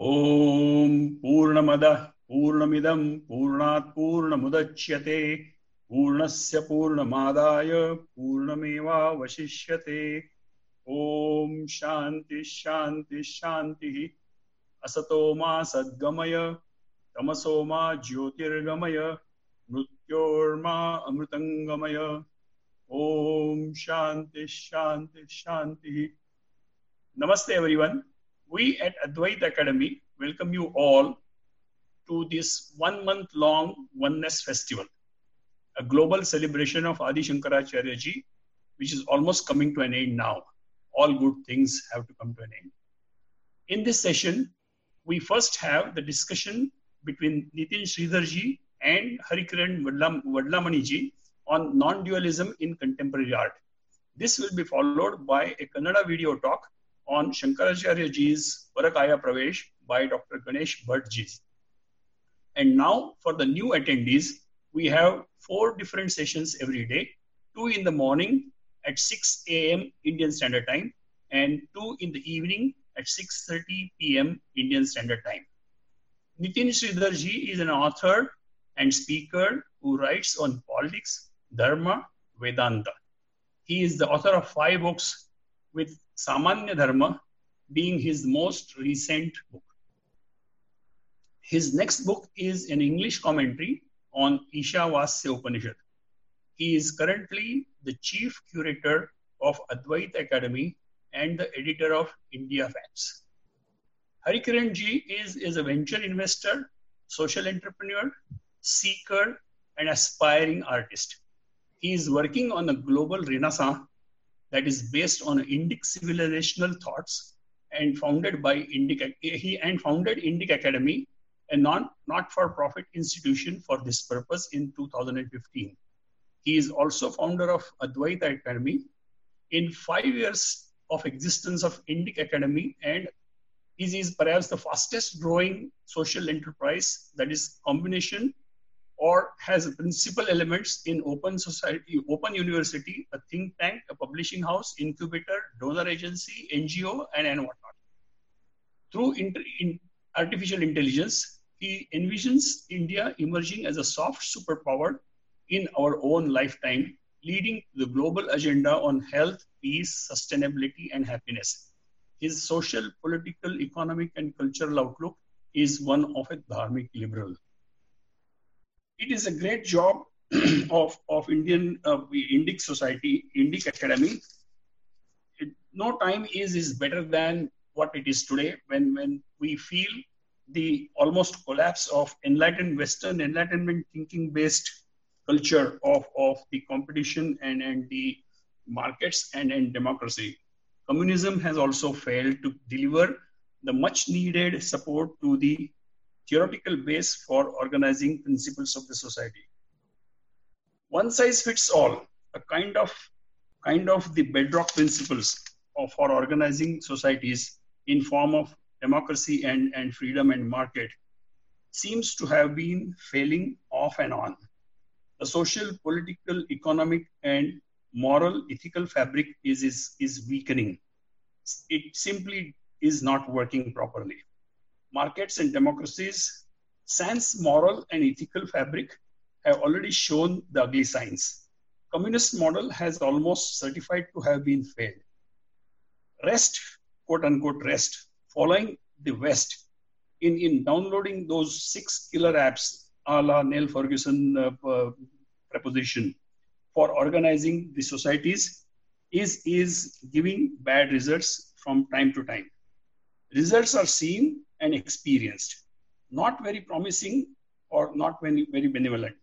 पूर्णमदः पूर्णमिदं पूर्णात् पूर्णमुदच्यते, पूर्णस्य पूर्णमादाय पूर्णमेवावशिष्यते। ॐ शान्ति शान्ति शान्तिः। असतो मा सद्गमय, तमसो मा ज्योतिर्गमय, मृत्योर्मा अमृतङ्गमय। ॐ शान्ति शान्ति शान्तिः। Namaste everyone. We at Advaita Academy welcome you all to this one month long Oneness Festival, a global celebration of Adi Shankaracharya ji, which is almost coming to an end now. All good things have to come to an end. In this session, we first have the discussion between Nitin Sridhar ji and Harikiran Vadlamani ji on non-dualism in contemporary art. This will be followed by a Kannada video talk on Shankaracharya ji's Parakaya Pravesh by Dr. Ganesh Bhatt ji. And now for the new attendees, we have four different sessions every day, two in the morning at 6 a.m. Indian Standard Time and two in the evening at 6.30 p.m. Indian Standard Time. Nitin Sridhar ji is an author and speaker who writes on politics, dharma, Vedanta. He is the author of five books with Samanya Dharma being his most recent book. His next book is an English commentary on Ishavasya Upanishad. He is currently the chief curator of Advaita Academy and the editor of India Facts. Harikiran ji is, is a venture investor, social entrepreneur, seeker, and aspiring artist. He is working on a global renaissance that is based on Indic civilizational thoughts and founded by Indic he and founded Indic Academy, a non not for profit institution for this purpose in 2015. He is also founder of Advaita Academy. In five years of existence of Indic Academy and is, is perhaps the fastest growing social enterprise that is combination or has principal elements in open society, open university, a think tank, a publishing house, incubator, donor agency, NGO, and, and whatnot. Through inter, in artificial intelligence, he envisions India emerging as a soft superpower in our own lifetime, leading the global agenda on health, peace, sustainability, and happiness. His social, political, economic, and cultural outlook is one of a dharmic liberal it is a great job of, of Indian uh, Indic society, Indic Academy. It, no time is is better than what it is today when when we feel the almost collapse of enlightened Western enlightenment thinking based culture of, of the competition and, and the markets and, and democracy. Communism has also failed to deliver the much needed support to the theoretical base for organizing principles of the society. One size fits all, a kind of kind of the bedrock principles of, for organizing societies in form of democracy and, and freedom and market seems to have been failing off and on. The social, political, economic, and moral, ethical fabric is, is, is weakening. It simply is not working properly markets and democracies, sans moral and ethical fabric have already shown the ugly signs. Communist model has almost certified to have been failed. Rest, quote unquote, rest, following the West in, in downloading those six killer apps a la Niall Ferguson uh, uh, preposition for organizing the societies is, is giving bad results from time to time. Results are seen and experienced, not very promising or not very, very benevolent.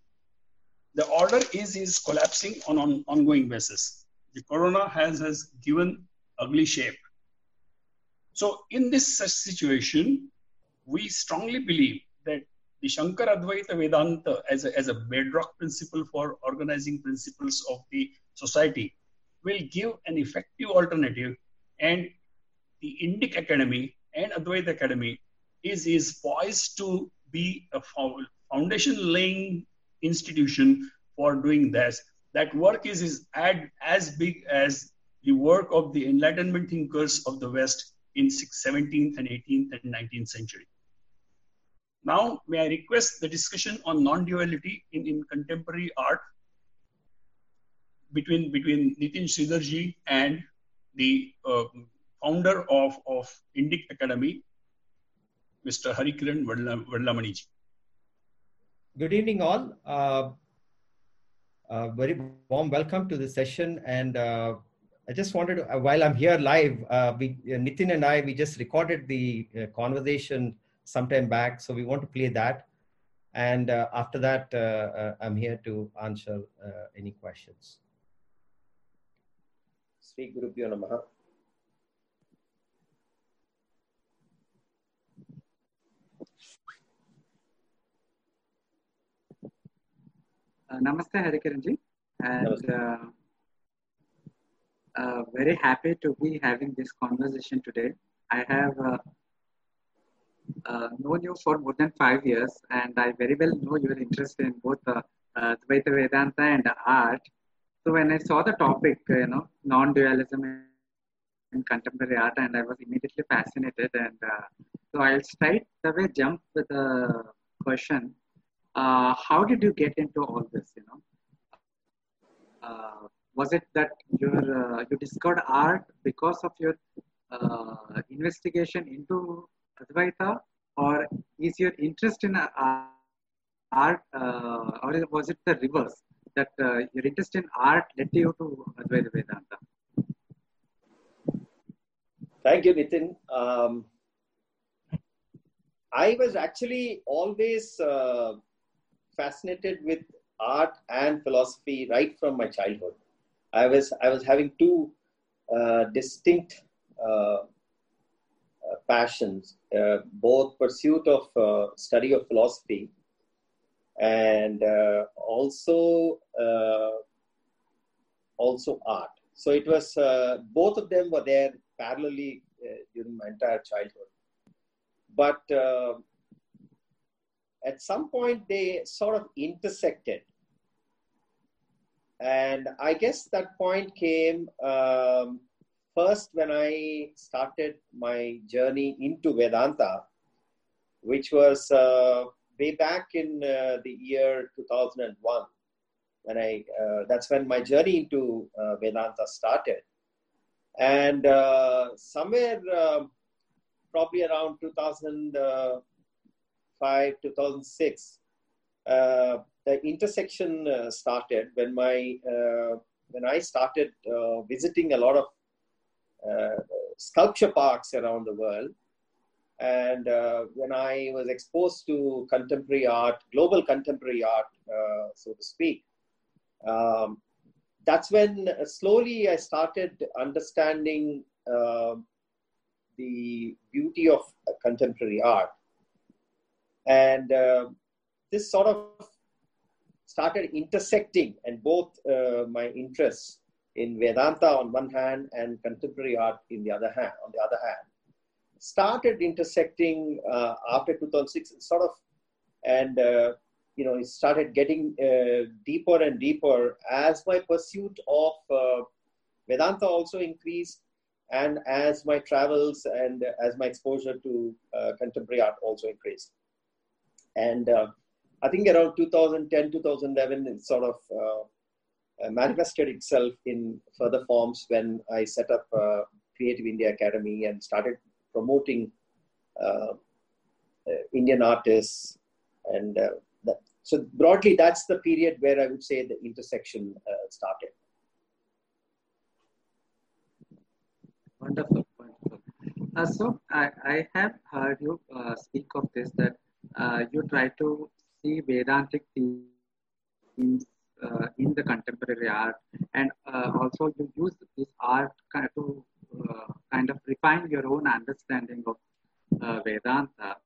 The order is, is collapsing on an on ongoing basis. The corona has, has given ugly shape. So in this situation, we strongly believe that the Shankar Advaita Vedanta as a, as a bedrock principle for organizing principles of the society will give an effective alternative and the Indic Academy and Advaita Academy is, is poised to be a foundation laying institution for doing this. That work is, is ad, as big as the work of the Enlightenment thinkers of the West in 17th and 18th and 19th century. Now, may I request the discussion on non-duality in, in contemporary art between, between Nitin Sridharji and the uh, founder of, of Indic Academy, Mr. Harikiran Vadlamani. Good evening, all. Uh, uh, very warm welcome to the session. And uh, I just wanted to, uh, while I'm here live, uh, we, Nitin and I, we just recorded the conversation sometime back. So we want to play that. And after that, I'm here to answer any questions. Sri Gurubhyo Namaha. Uh, namaste, Harikiranji. And uh, uh, very happy to be having this conversation today. I have uh, uh, known you for more than five years, and I very well know your interest in both uh, Dvaita Vedanta and art. So when I saw the topic, you know, non-dualism in contemporary art, and I was immediately fascinated. And so I'll straight away jump with a question uh, how did you get into all this? You know, uh, was it that you uh, you discovered art because of your uh, investigation into Advaita, or is your interest in uh, art, uh, or was it the reverse that your interest in art led you to Advaita Vedanta? Thank you, Nitin. Um, I was actually always fascinated with art and philosophy right from my childhood. I was I was having two uh, distinct uh, uh passions, uh, both pursuit of uh, study of philosophy and uh, also also art. So it was both of them were there parallelly during my entire childhood. But at some point they sort of intersected. And I guess that point came um, first when I started my journey into Vedanta, which was uh, way back in uh, the year 2001. When I, uh, that's when my journey into uh, Vedanta started. And uh, somewhere, um, probably around 2000, 2005, 2006, uh, the intersection uh, started when my uh, when I started uh, visiting a lot of uh, sculpture parks around the world, and uh, when I was exposed to contemporary art, global contemporary art, so to speak. Um, that's when slowly I started understanding the beauty of contemporary art and uh, this sort of started intersecting, and both uh, my interests in Vedanta on one hand and contemporary art in the other hand, on the other hand, started intersecting uh, after 2006, sort of, and uh, you know, it started getting uh, deeper and deeper as my pursuit of uh, Vedanta also increased, and as my travels and as my exposure to contemporary art also increased. And uh, I think around 2010, 2011, it sort of uh, uh, manifested itself in further forms when I set up uh, Creative India Academy and started promoting uh, uh, Indian artists. And that, so broadly, that's the period where I would say the intersection started. Wonderful. Uh, so I, I have heard you uh, speak of this that uh, you try to see Vedantic themes uh, in the contemporary art, and uh, also you use this art kind of to uh, kind of refine your own understanding of uh, Vedanta.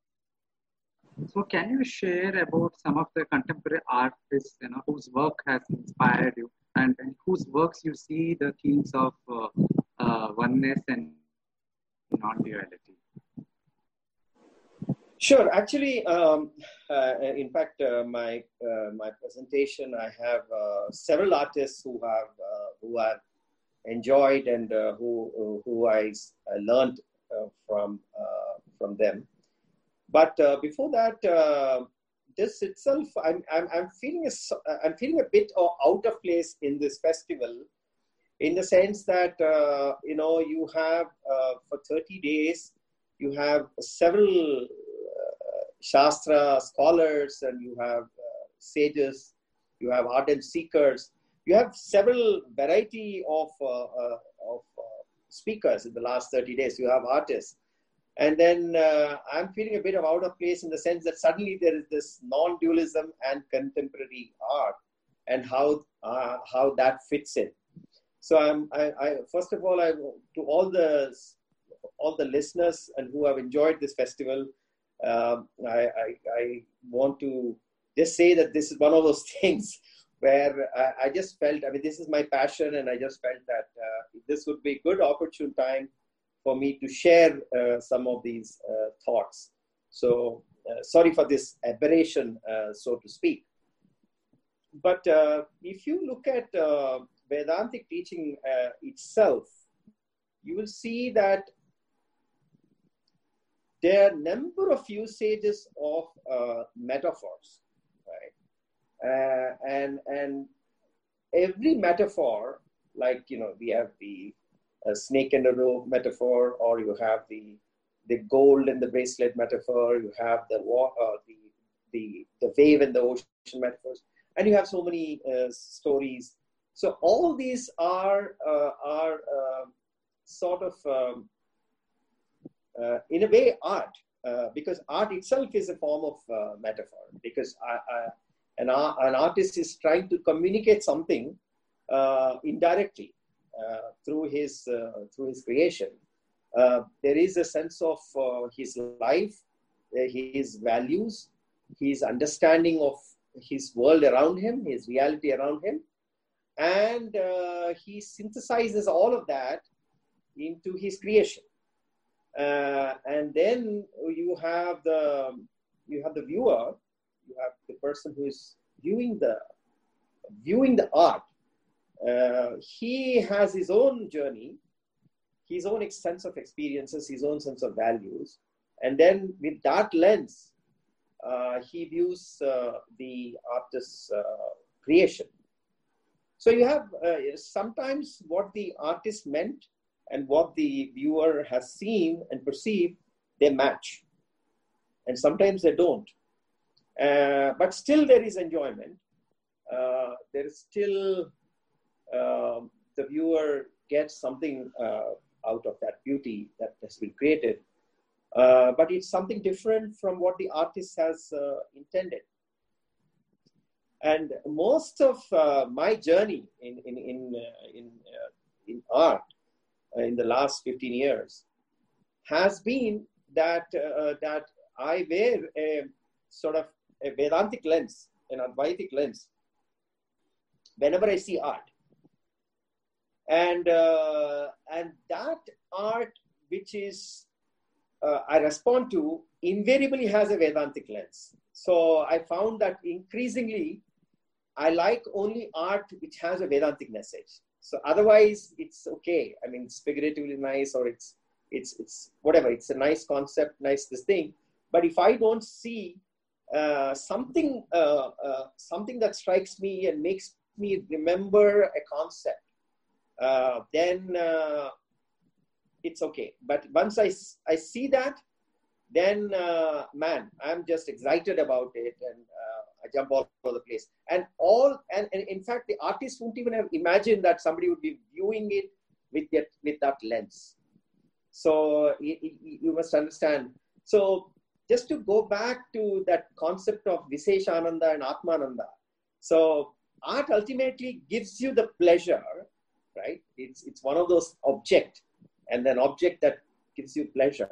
So, can you share about some of the contemporary artists, you know, whose work has inspired you, and, and whose works you see the themes of uh, oneness and non-duality? Sure. Actually, um, uh, in fact, uh, my uh, my presentation, I have uh, several artists who have uh, who have enjoyed and uh, who who I, I learned from from them. But before that, this itself, I'm, I'm, I'm feeling a, I'm feeling a bit out of place in this festival, in the sense that you know you have for 30 days you have several Shastra scholars and you have uh, sages, you have ardent seekers, you have several variety of, uh, uh, of speakers in the last 30 days. You have artists. And then uh, I'm feeling a bit of out of place in the sense that suddenly there is this non-dualism and contemporary art, and how uh, how that fits in. So I'm I, I, first of all I to all the all the listeners and who have enjoyed this festival, um, I, I, I, want to just say that this is one of those things where I, I, just felt, I mean, this is my passion, and I just felt that uh, this would be a good opportune time for me to share uh, some of these uh, thoughts. So, uh, sorry for this aberration, uh, so to speak. But uh, if you look at Vedantic teaching itself, you will see that there are a number of usages of uh, metaphors, right? Uh, and and every metaphor, like you know, we have the uh, snake and a rope metaphor, or you have the the gold and the bracelet metaphor, you have the uh, the the the wave and the ocean metaphors, and you have so many uh, stories. So all these are uh, are sort of um, Uh, in a way, art, uh, because art itself is a form of uh, metaphor, because I, I, an, an artist is trying to communicate something indirectly through his through his creation. there is a sense of his life, his values, his understanding of his world around him, his reality around him, and uh, he synthesizes all of that into his creation. Uh, and then you have the you have the viewer, you have the person who is viewing the viewing the art. Uh, he has his own journey, his own sense of experiences, his own sense of values, and then with that lens, uh, he views uh, the artist's uh, creation. So you have uh, sometimes what the artist meant and what the viewer has seen and perceived, they match. And sometimes they don't. Uh, but still, there is enjoyment. Uh, there is still uh, the viewer gets something uh, out of that beauty that has been created. Uh, but it's something different from what the artist has uh, intended. And most of my journey in, in, in, in, in art in the last 15 years has been that, uh, that I wear a sort of a Vedantic lens, an Advaitic lens, whenever I see art. And, uh, and that art, which is uh, I respond to, invariably has a Vedantic lens. So I found that increasingly, I like only art which has a Vedantic message. So otherwise, it's okay. I mean, it's figuratively nice, or it's it's it's whatever. It's a nice concept, nice this thing. But if I don't see uh, something uh, uh, something that strikes me and makes me remember a concept, uh, then uh, it's okay. But once I I see that, then uh, man, I'm just excited about it and jump all over the place. And all, and, and in fact, the artist wouldn't even have imagined that somebody would be viewing it with that, with that lens. So you, must understand. So just to go back to that concept of Vishayananda and Atmananda. So art ultimately gives you the pleasure, right? It's, it's one of those object and an object that gives you pleasure.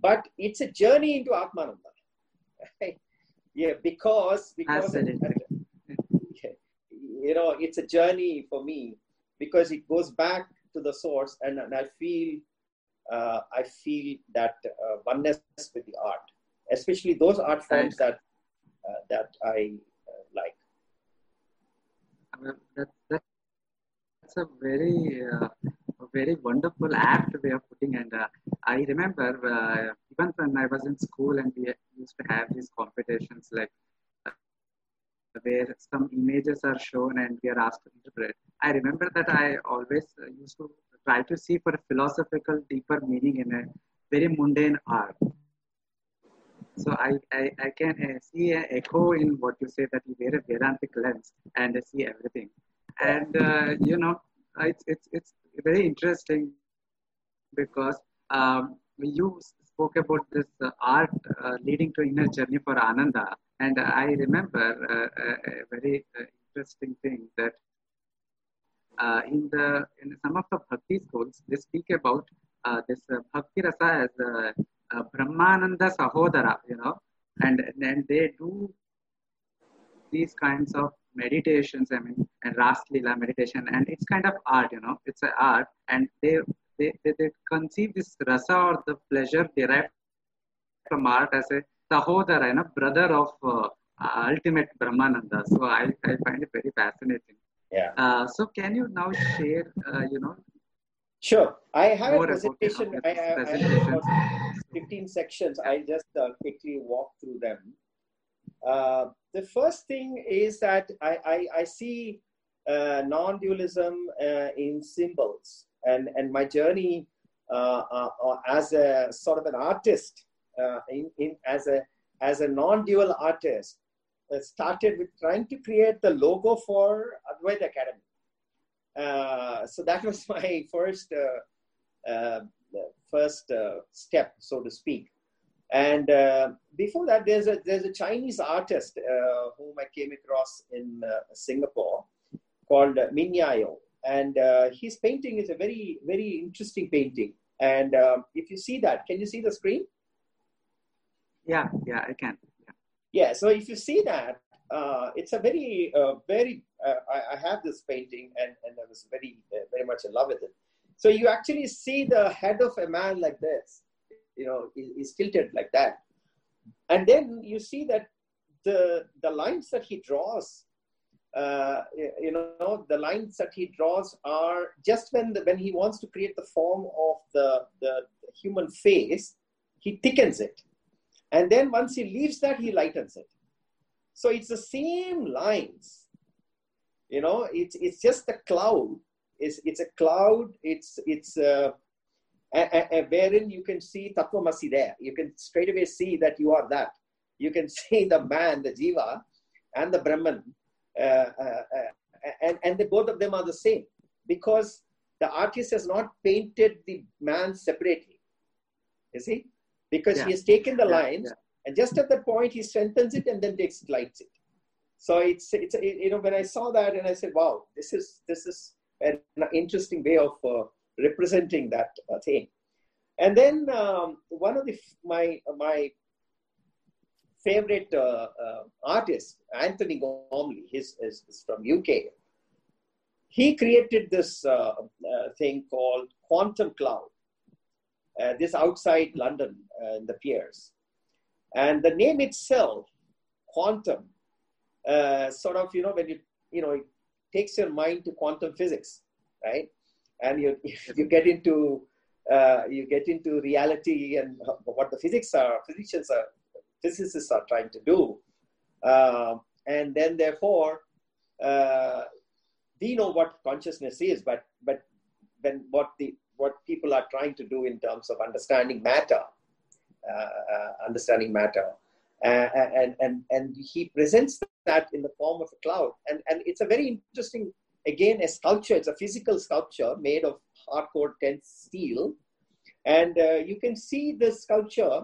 But it's a journey into Atmananda. Right? Yeah because because you know it's a journey for me because it goes back to the source and, and i feel uh, i feel that uh, oneness with the art especially those art forms that uh, that i uh, like. That, that, that's a very uh, very wonderful, apt way of putting. And uh, I remember uh, even when I was in school and we used to have these competitions like uh, where some images are shown and we are asked to interpret. I remember that I always uh, used to try to see for a philosophical, deeper meaning in a very mundane art. So I, I, I can uh, see an echo in what you say that you wear a Vedantic lens and see everything. And, uh, you know, it's, it's, it's very interesting because um, you spoke about this uh, art uh, leading to inner journey for Ananda. And I remember uh, a, a very uh, interesting thing that uh, in the in some of the bhakti schools, they speak about uh, this bhakti rasa as a, Brahmananda Sahodara, you know, and then they do these kinds of meditations, I mean, and Ras Leela meditation, and it's kind of art, you know, it's an art, and they, they, they, they conceive this rasa or the pleasure derived from art as a sahodara, you know, brother of uh, ultimate Brahmananda. So I, I find it very fascinating. Yeah. Uh, so can you now share, uh, you know, Sure. I have More a about presentation. I have, I have about 15 sections. I'll just uh, quickly walk through them. Uh, the first thing is that I, I, I see uh, non-dualism uh, in symbols, and and my journey uh, uh, uh, as a sort of an artist, uh, in, in as a as a non-dual artist, uh, started with trying to create the logo for Advaita Academy. So that was my first first step, so to speak. And uh, before that, there's a there's a Chinese artist uh, whom I came across in uh, Singapore called uh, Min Yayo, and uh, his painting is a very very interesting painting. And um, if you see that, can you see the screen? yeah, yeah, I can. Yeah. Yeah. So if you see that, uh, it's a very uh, very. Uh, I, I have this painting, and and I was very uh, very much in love with it. So you actually see the head of a man like this, you know, is, is tilted like that, and then you see that the the lines that he draws. Uh, you know the lines that he draws are just when the, when he wants to create the form of the, the human face he thickens it. And then once he leaves that he lightens it. So it's the same lines. You know it's it's just the cloud. It's it's a cloud. It's it's uh, wherein you can see tattvamasi there. You can straight away see that you are that. You can see the man the jiva and the brahman uh, uh, uh, and and the, both of them are the same. Because the artist has not painted the man separately. You see? Because Yeah. he has taken the Yeah, lines yeah. and just at that point he strengthens it and then takes lights it. So it's it's you know when i saw that and i said wow this is this is an interesting way of uh, representing that uh, thing. And then um, one of the my my favorite uh, uh, artist antony gormley his is, from uk he created this uh, uh, thing called quantum cloud uh, this outside london uh, in the piers. And the name itself quantum uh, sort of you know when you you know it takes your mind to quantum physics right and you you get into uh, you get into reality and what the physics are physicians are physicists are trying to do. Um and then therefore uh, we know what consciousness is but but when what the what people are trying to do in terms of understanding matter uh, uh, understanding matter. Uh, and and and he presents that in the form of a cloud. And and it's a very interesting again a sculpture it's a physical sculpture made of hardcore tense steel. And uh, you can see the sculpture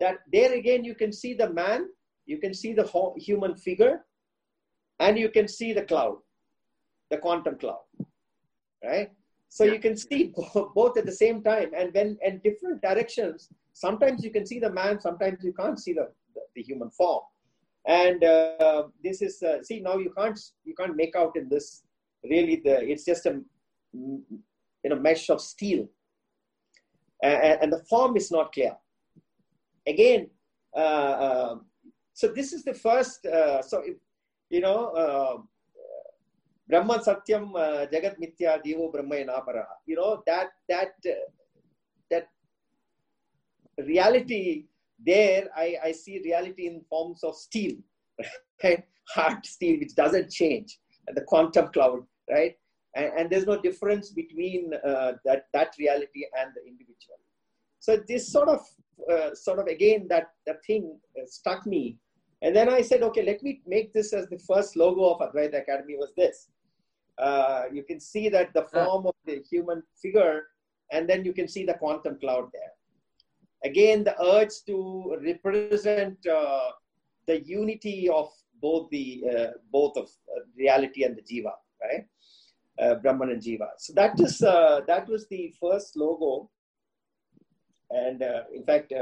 that there again you can see the man you can see the ho- human figure and you can see the cloud the quantum cloud right? So Yeah. you can see bo- both at the same time. And when in different directions sometimes you can see the man sometimes you can't see the, the, the human form and uh, this is uh, see now you can't you can't make out in this really the it's just a you know mesh of steel and, and the form is not clear again uh, um, so this is the first uh, so if, you know uh, Brahman Satyam uh, Jagat Mithya Devo Brahma Napara. You know, that, that, uh, that reality there, I, I see reality in forms of steel, right? Hard steel, which doesn't change, the quantum cloud, right? And, and there's no difference between uh, that, that reality and the individual. So this sort of, uh, sort of again, that, that thing uh, struck me. And then I said, okay, let me make this as the first logo of Advaita Academy was this. Uh, you can see that the form of the human figure, and then you can see the quantum cloud there again the urge to represent uh, the unity of both the uh, both of uh, reality and the jiva right? Uh, brahman and jiva. So that is uh, that was the first logo. And uh, in fact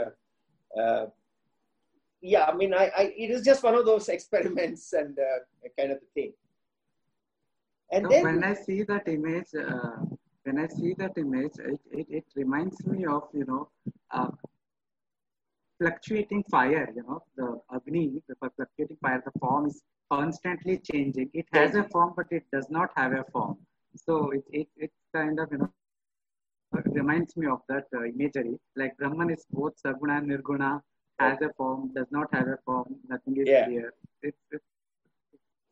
yeah i mean I, I it is just one of those experiments and kind of a thing. And so then when i see that image when I see that image, it, it, it reminds me of, you know, uh, fluctuating fire, you know, the Agni, the fluctuating fire, the form is constantly changing. It has a form, but it does not have a form. So it, it, it kind of, you know, reminds me of that uh, imagery. Like Brahman is both Saguna and Nirguna, has a form, does not have a form, nothing is yeah. clear. It's, it's,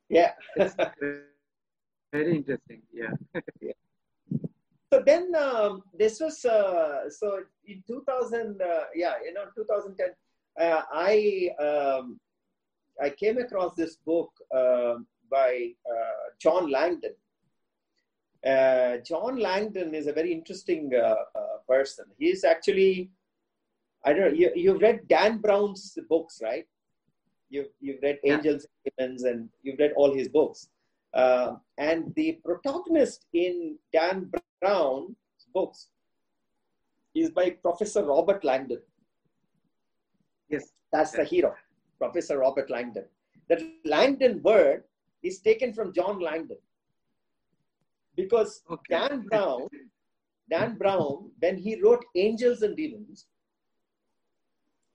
yeah. it's very interesting. Yeah. yeah so then um, this was uh, so in 2000 uh, yeah you know 2010 uh, i um, i came across this book um, by uh, john langdon. Uh, john langdon is a very interesting uh, person. He's actually i don't know you, you've read dan brown's books right? You've, you've read angels and demons and you've read all his books. And the protagonist in Dan Brown's books is by Professor Robert Langdon. Yes. That's the hero, Professor Robert Langdon. That Langdon word is taken from John Langdon. Because okay. Dan Brown, Dan Brown, when he wrote Angels and Demons,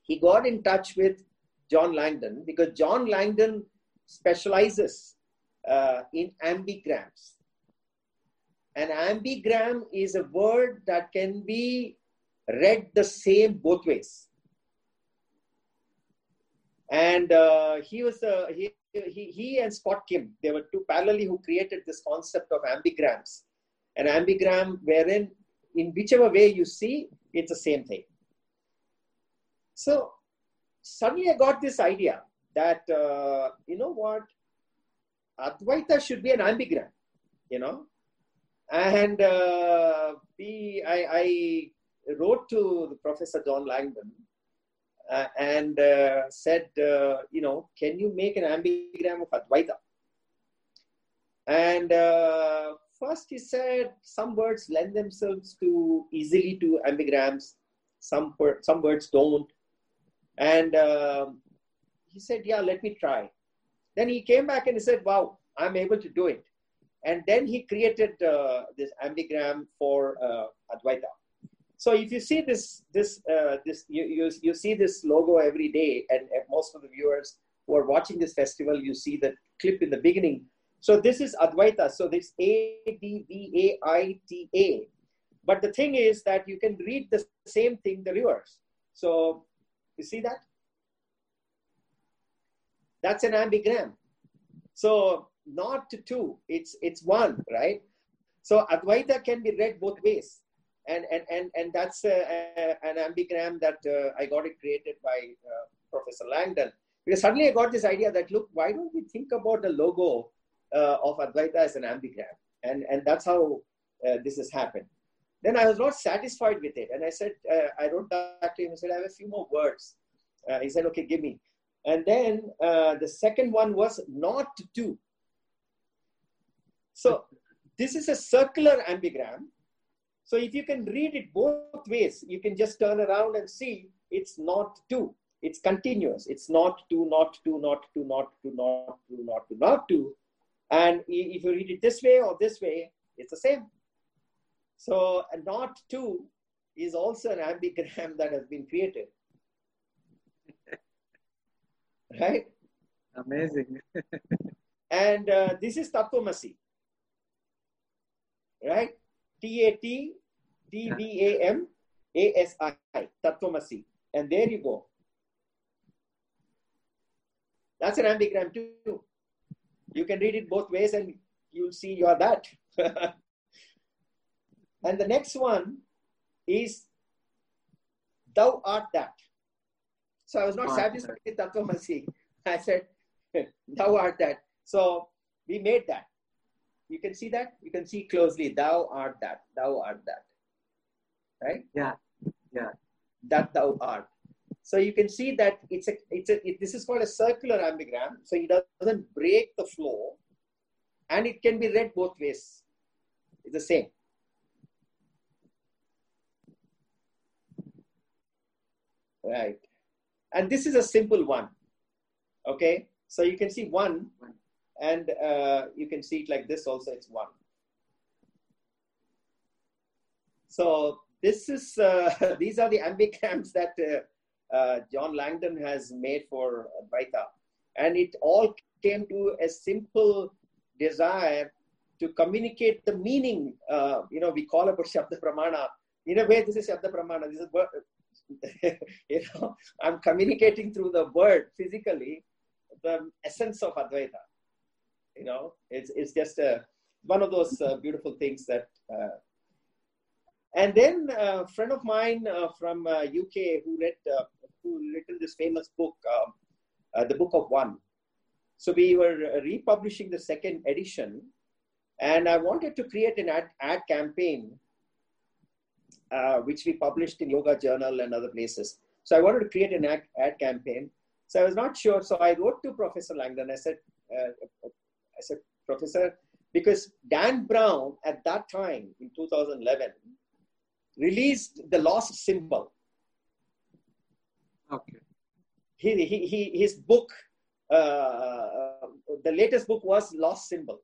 he got in touch with John Langdon because John Langdon specializes uh, in ambigrams. An ambigram is a word that can be read the same both ways. And uh, he was uh, he, he, he and Scott Kim, they were two parallelly who created this concept of ambigrams. An ambigram wherein in whichever way you see, it's the same thing. So suddenly I got this idea that, uh, you know what, Advaita should be an ambigram, you know. And uh, we, I, I, wrote to the Professor John Langdon uh, and uh, said, uh, you know, can you make an ambigram of Advaita? And uh, first he said some words lend themselves to easily to ambigrams, some, some words don't. And um, he said, yeah, let me try. Then he came back and he said, wow, I'm able to do it. And then he created uh, this ambigram for uh, Advaita. So if you see this, this, uh, this you, you, you see this logo every day, and, and most of the viewers who are watching this festival, you see the clip in the beginning. So this is Advaita. So this A D V A I T A. But the thing is that you can read the same thing the reverse. So you see that? That's an ambigram. So not two, it's it's one, right? So Advaita can be read both ways. And, and, and, and that's a, a, an ambigram that uh, I got it created by uh, Professor Langdon. Because suddenly I got this idea that, look, why don't we think about the logo uh, of Advaita as an ambigram? And, and that's how uh, this has happened. Then I was not satisfied with it. And I said, uh, I wrote back to him and said, I have a few more words. Uh, he said, okay, give me. And then uh, the second one was not to. So this is a circular ambigram. So if you can read it both ways, you can just turn around and see it's not two. It's continuous. It's not two, not two, not two, not two, not to, not to, not to. And if you read it this way or this way, it's the same. So a not two is also an ambigram that has been created right? Amazing. and uh, this is Tattvamasi. Right? T A T T V A M A S I, Tatvamasi. And there you go. That's an ambigram too. You can read it both ways and you'll see you are that. and the next one is thou art that. So I was not satisfied with Tatvamasi. I said, thou art that. So we made that. You can see that? You can see closely. Thou art that. Thou art that. Right? Yeah. Yeah. That thou art. So you can see that it's a, it's a, it, this is called a circular ambigram. So it doesn't break the flow and it can be read both ways. It's the same. Right. And this is a simple one. Okay. So you can see one and uh, you can see it like this also, it's one. So this is, uh, these are the ambigrams that uh, uh, John Langdon has made for Advaita. And it all came to a simple desire to communicate the meaning. Uh, you know, we call about Shabda Pramana. In a way, this is Shabda Pramana. This is, word. you know, I'm communicating through the word physically the essence of Advaita. You know, it's, it's just a, one of those uh, beautiful things that. Uh, and then a friend of mine uh, from UK uh, who read uh, who written this famous book, um, uh, the Book of One. So we were republishing the second edition, and I wanted to create an ad, ad campaign, which we published in Yoga Journal and other places. So I wanted to create an ad, ad campaign so I was not sure. So I wrote to Professor Langdon. I said, uh, I said, Professor, because Dan Brown at that time in 2011 released the Lost Symbol. Okay. He, he, he, his book, uh, the latest book was Lost Symbol.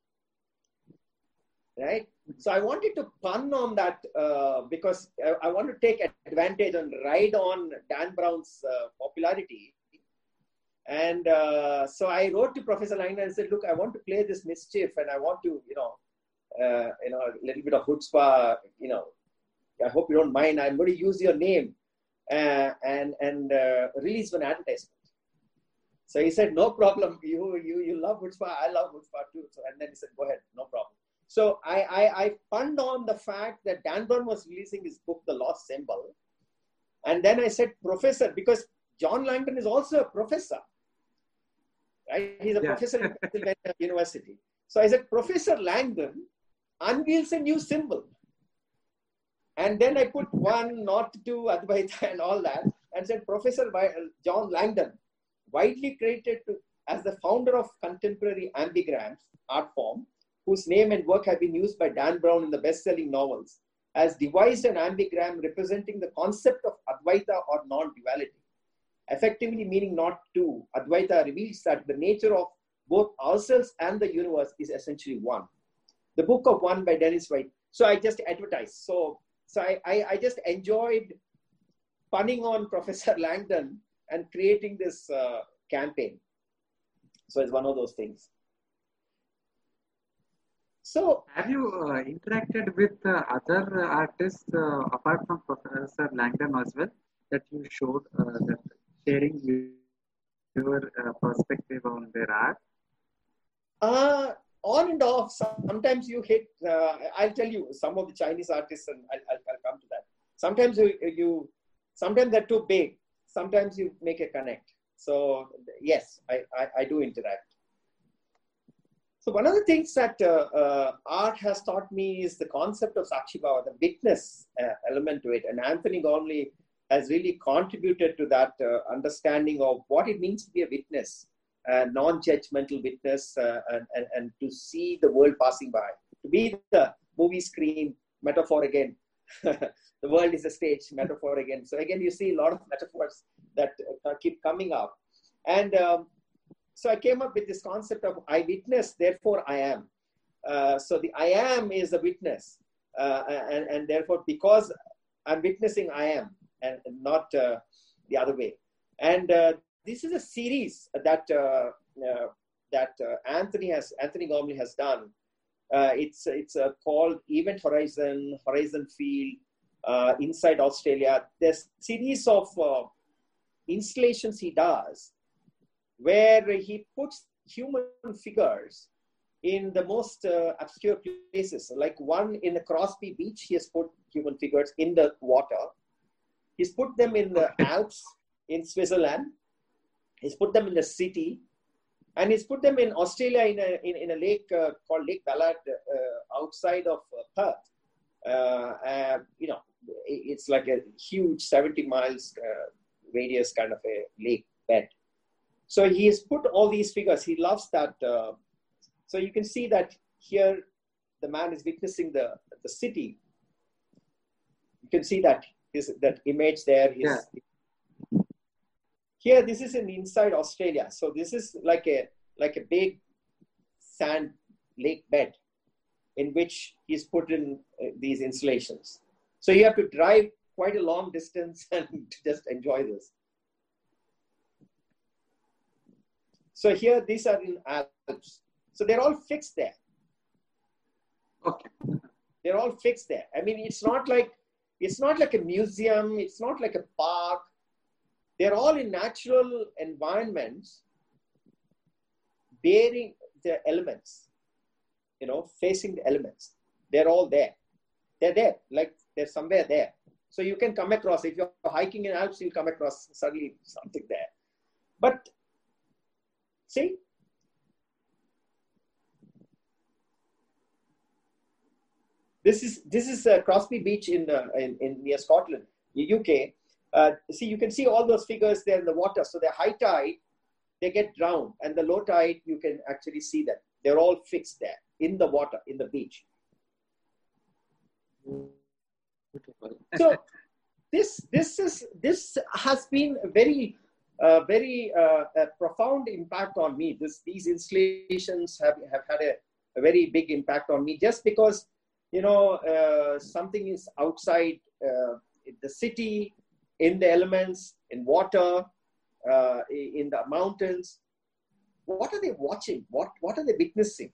Right? So I wanted to pun on that uh, because I, I, want to take advantage and ride on Dan Brown's uh, popularity and uh, so I wrote to Professor Langdon and said, "Look, I want to play this mischief, and I want to, you know, uh, you know, a little bit of chutzpah. You know, I hope you don't mind. I'm going to use your name uh, and and uh, release an advertisement." So he said, "No problem. You you you love chutzpah. I love chutzpah too." So and then he said, "Go ahead, no problem." So I I, I punned on the fact that Dan Brown was releasing his book, The Lost Symbol, and then I said, "Professor," because John Langdon is also a professor right? He's a yeah. professor at Pennsylvania University. So I said, Professor Langdon unveils a new symbol. And then I put one, not two, Advaita and all that, and said, Professor uh, John Langdon, widely credited to, as the founder of contemporary ambigrams art form, whose name and work have been used by Dan Brown in the best-selling novels, has devised an ambigram representing the concept of Advaita or non-duality effectively meaning not to. Advaita reveals that the nature of both ourselves and the universe is essentially one. The Book of One by Dennis Waite. So I just advertised. So, so I, I, I just enjoyed punning on Professor Langdon and creating this uh, campaign. So it's one of those things. So, have you uh, interacted with uh, other artists uh, apart from Professor Langdon as well that you showed uh, that sharing your uh, perspective on their art? Uh, on and off. Sometimes you hit. Uh, I'll tell you some of the Chinese artists, and I'll, I'll, I'll, come to that. Sometimes you, you, sometimes they're too big. Sometimes you make a connect. So yes, I, I, I do interact. So one of the things that uh, uh, art has taught me is the concept of Sakshi Bhava, the witness uh, element to it. And Antony Gormley has really contributed to that uh, understanding of what it means to be a witness, a non-judgmental witness, uh, and, and, and to see the world passing by, to be the movie screen metaphor again. the world is a stage metaphor again. So again, you see a lot of metaphors that uh, keep coming up. And um, so I came up with this concept of I witness, therefore I am. Uh, so the I am is a witness. Uh, and, and therefore, because I'm witnessing I am, and not uh, the other way. And uh, this is a series that uh, that Antony has Antony Gormley has done it's it's called Event Horizon, Horizon Field, inside Australia. There's series of installations he does where he puts human figures in the most uh, obscure places. Like one in the Crosby Beach, he has put human figures in the water. He's put them in the Alps in Switzerland. He's put them in the city. And he's put them in Australia in a, in, in a lake uh, called Lake Ballard uh, outside of uh, Perth. Uh, you know, it's like a huge 70 miles uh, radius kind of a lake bed. So he has put all these figures. He loves that. So you can see that here the man is witnessing the, the city. You can see that his, that image there. His, yeah. Here, this is in inside Australia. So this is like a like a big sand lake bed in which he's put in uh, these installations. So you have to drive quite a long distance and just enjoy this. So here, these are in Alps. So they're all fixed there. Okay. They're all fixed there. I mean, it's not like it's not like a museum. It's not like a park. They're all in natural environments, bearing the elements. You know, facing the elements. They're all there. They're there. Like they're somewhere there. So you can come across, if you're hiking in Alps, you'll come across suddenly something there. But see, this is this is uh, Crosby Beach in, uh, in, in near Scotland, UK. Uh, see, you can see all those figures there in the water. So the high tide, they get drowned, and the low tide, you can actually see them. They're all fixed there in the water, in the beach. so this this is this has been a very uh, very uh, a profound impact on me. This these installations have have had a, a very big impact on me just because you know uh, something is outside uh, the city, in the elements, in water, uh, in the mountains. What are they watching? What what are they witnessing?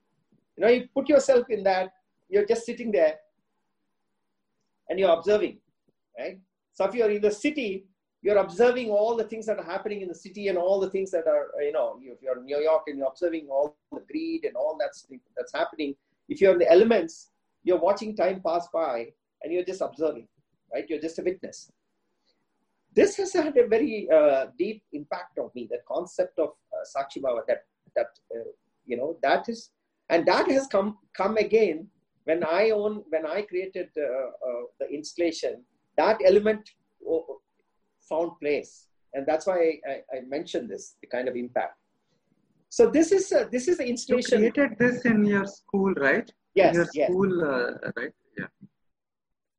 You know, you put yourself in that. You're just sitting there and you're observing, right? So if you're in the city, you're observing all the things that are happening in the city and all the things that are, you know, if you're in New York and you're observing all the greed and all that that's happening. If you're in the elements, you're watching time pass by and you're just observing, right? You're just a witness. This has had a very uh, deep impact on me. That concept of uh, Sakshi Bhava, that that uh, you know, that is, and that has come come again when I own, when I created uh, uh, the installation, that element found place, and that's why I, I, mentioned this, the kind of impact. So this is a, this is the installation. You created this in your school, right? Yes. Your yes. school, uh, right? Yeah.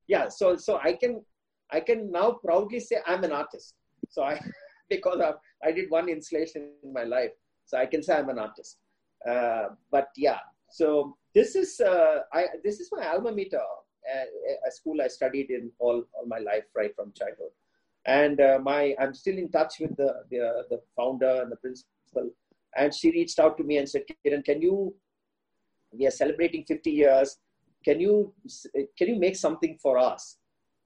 Yeah. So so I can I can now proudly say I'm an artist. So I because I, I did one installation in my life, so I can say I'm an artist. Uh, but yeah, so this is uh, I, this is my alma mater, uh, a school I studied in all, all my life, right from childhood. And uh, my I'm still in touch with the, the the founder and the principal. And she reached out to me and said, "Kiran, can you? We are celebrating 50 years. Can you can you make something for us?"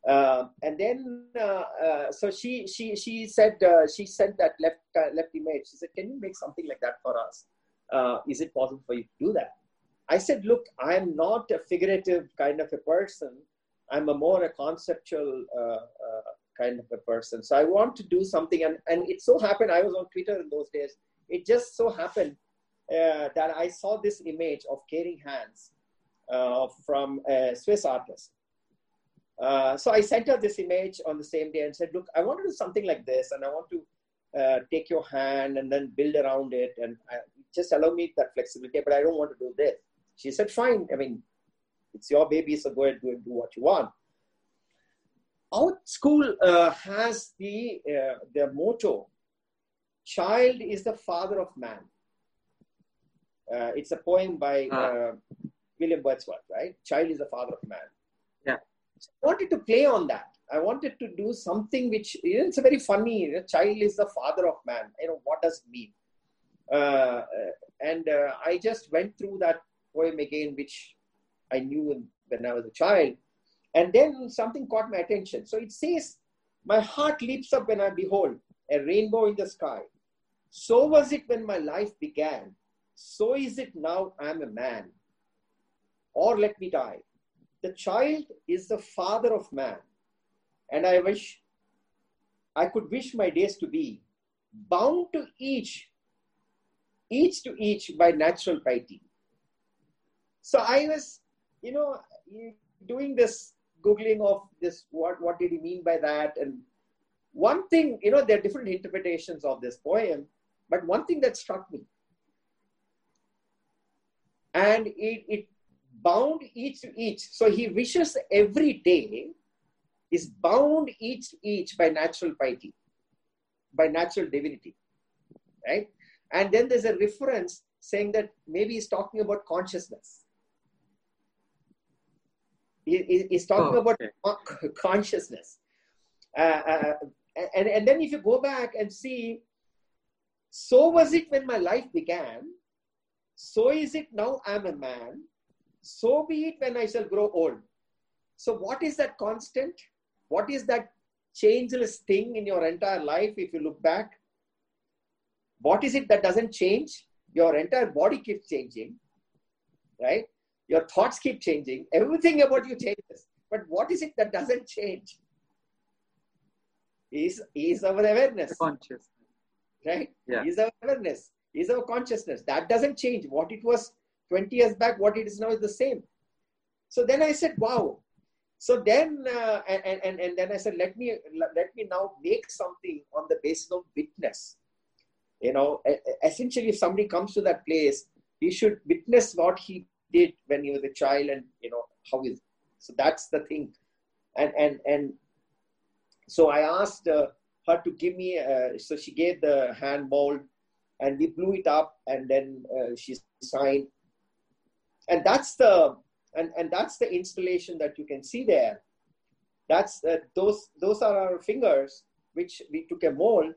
Uh, and then uh, uh, so she she she said uh, she sent that left left image. She said, "Can you make something like that for us? is it possible for you to do that?" I said, look, I'm not a figurative kind of a person. I'm a more a conceptual uh, uh, kind of a person. So I want to do something. And, and it so happened, I was on Twitter in those days. It just so happened uh, that I saw this image of caring hands uh, from a Swiss artist. Uh, so I sent her this image on the same day and said, look, I want to do something like this. And I want to uh, take your hand and then build around it. And I, just allow me that flexibility, but I don't want to do this. She said, fine. I mean, it's your baby, so go ahead, and do what you want. Our school uh, has the, uh, the motto, child is the father of man. Uh, it's a poem by ah. uh, William Wordsworth, right? Child is the father of man. Yeah. So I wanted to play on that. I wanted to do something which you know, it's a very funny. You know, child is the father of man. You know what does it mean? Uh, and uh, I just went through that poem again, which I knew when I was a child. And then something caught my attention. So it says, My heart leaps up when I behold a rainbow in the sky. So was it when my life began. So is it now I'm a man. Or let me die. The child is the father of man. And I wish I could wish my days to be bound to each, each to each by natural piety. So I was, you know, doing this googling of this. What what did he mean by that? And one thing, you know, there are different interpretations of this poem, but one thing that struck me, and it, it bound each to each. So he wishes every day is bound each to each by natural piety, by natural divinity, right? And then there's a reference saying that maybe he's talking about consciousness. He, he's talking oh, about okay. consciousness. Uh, uh, and, and then if you go back and see, so was it when my life began, so is it now I'm a man, so be it when I shall grow old. So, what is that constant? What is that changeless thing in your entire life if you look back? What is it that doesn't change? Your entire body keeps changing, right? Your thoughts keep changing. Everything about you changes. But what is it that doesn't change? Is is our awareness. Consciousness. Right? Yeah. Is our awareness. Is our consciousness. That doesn't change. What it was 20 years back, what it is now is the same. So then I said, wow, so then, uh, and, and, and then I said, let me, let me now make something on the basis of witness. You know, essentially, if somebody comes to that place, he should witness what he did when he was a child and, you know, how is, so that's the thing. And, and, and so I asked uh, her to give me, uh, so she gave the hand mold and we blew it up and then uh, she signed. And that's the, and, and that's the installation that you can see there. That's uh, those those are our fingers, which we took a mold,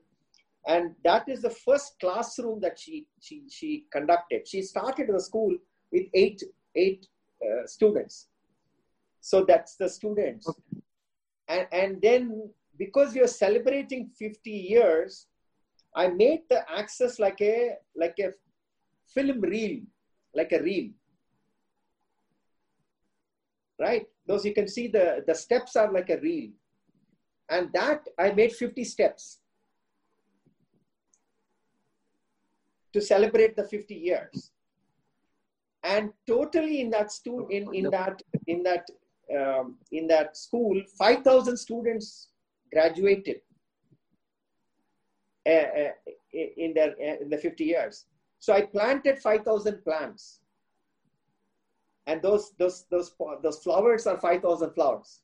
and that is the first classroom that she she she conducted. She started the school with eight eight uh, students, so that's the students, okay. and and then because we are celebrating 50 years, I made the access like a like a film reel, like a reel right? Those you can see the, the steps are like a reel. And that I made 50 steps to celebrate the 50 years. And totally in that school, in, in that in that um, in that school, 5,000 students graduated in their uh, in the 50 years. So I planted 5,000 plants and those those those those flowers are 5000 flowers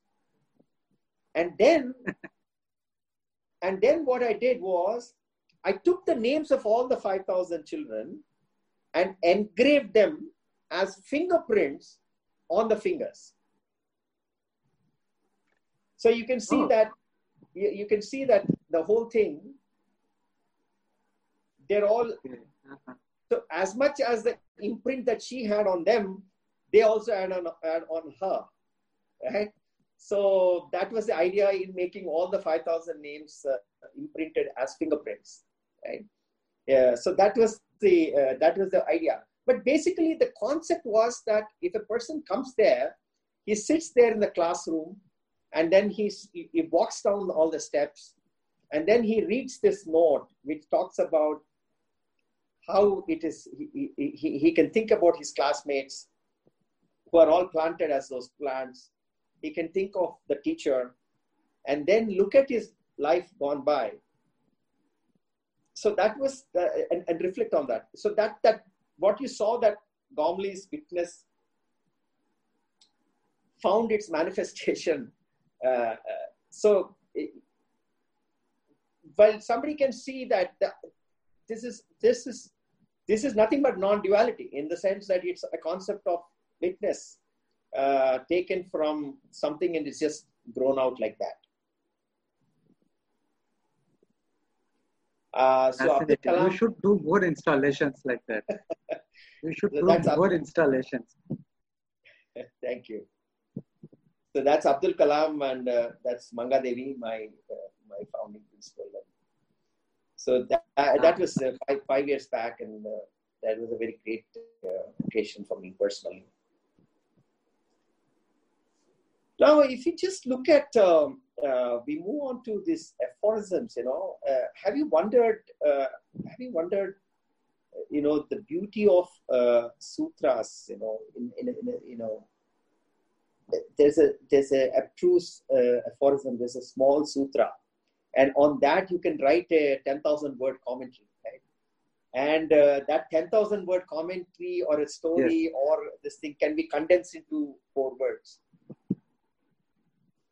and then and then what i did was i took the names of all the 5000 children and engraved them as fingerprints on the fingers so you can see oh. that you, you can see that the whole thing they're all uh-huh. so as much as the imprint that she had on them they also had on, add on her, right? So that was the idea in making all the 5,000 names uh, imprinted as fingerprints, right? Yeah, so that was the uh, that was the idea. But basically, the concept was that if a person comes there, he sits there in the classroom, and then he's, he, he walks down all the steps, and then he reads this note which talks about how it is he, he, he can think about his classmates who are all planted as those plants. He can think of the teacher and then look at his life gone by. So that was, the, and, and reflect on that. So that, that what you saw that Gormley's witness found its manifestation. Uh, uh, so it, while somebody can see that the, this is this is this is nothing but non-duality in the sense that it's a concept of witness uh, taken from something and it's just grown out like that. Uh, so Kalam, you should do more installations like that. You should do more installations. Thank you. So that's Abdul Kalam and uh, that's Manga Devi, my uh, my founding principal. So that, uh, that was uh, five, five years back, and uh, that was a very great uh, occasion for me personally. Now, if you just look at, um, uh, we move on to these aphorisms. You know, uh, have you wondered? have you wondered? You know, the beauty of sutras. You know, in, in, in you know, there's a there's a abstruse aphorism. There's a small sutra and on that you can write a 10000 word commentary right? And uh, that 10000 word commentary or a story yes. or this thing can be condensed into four words.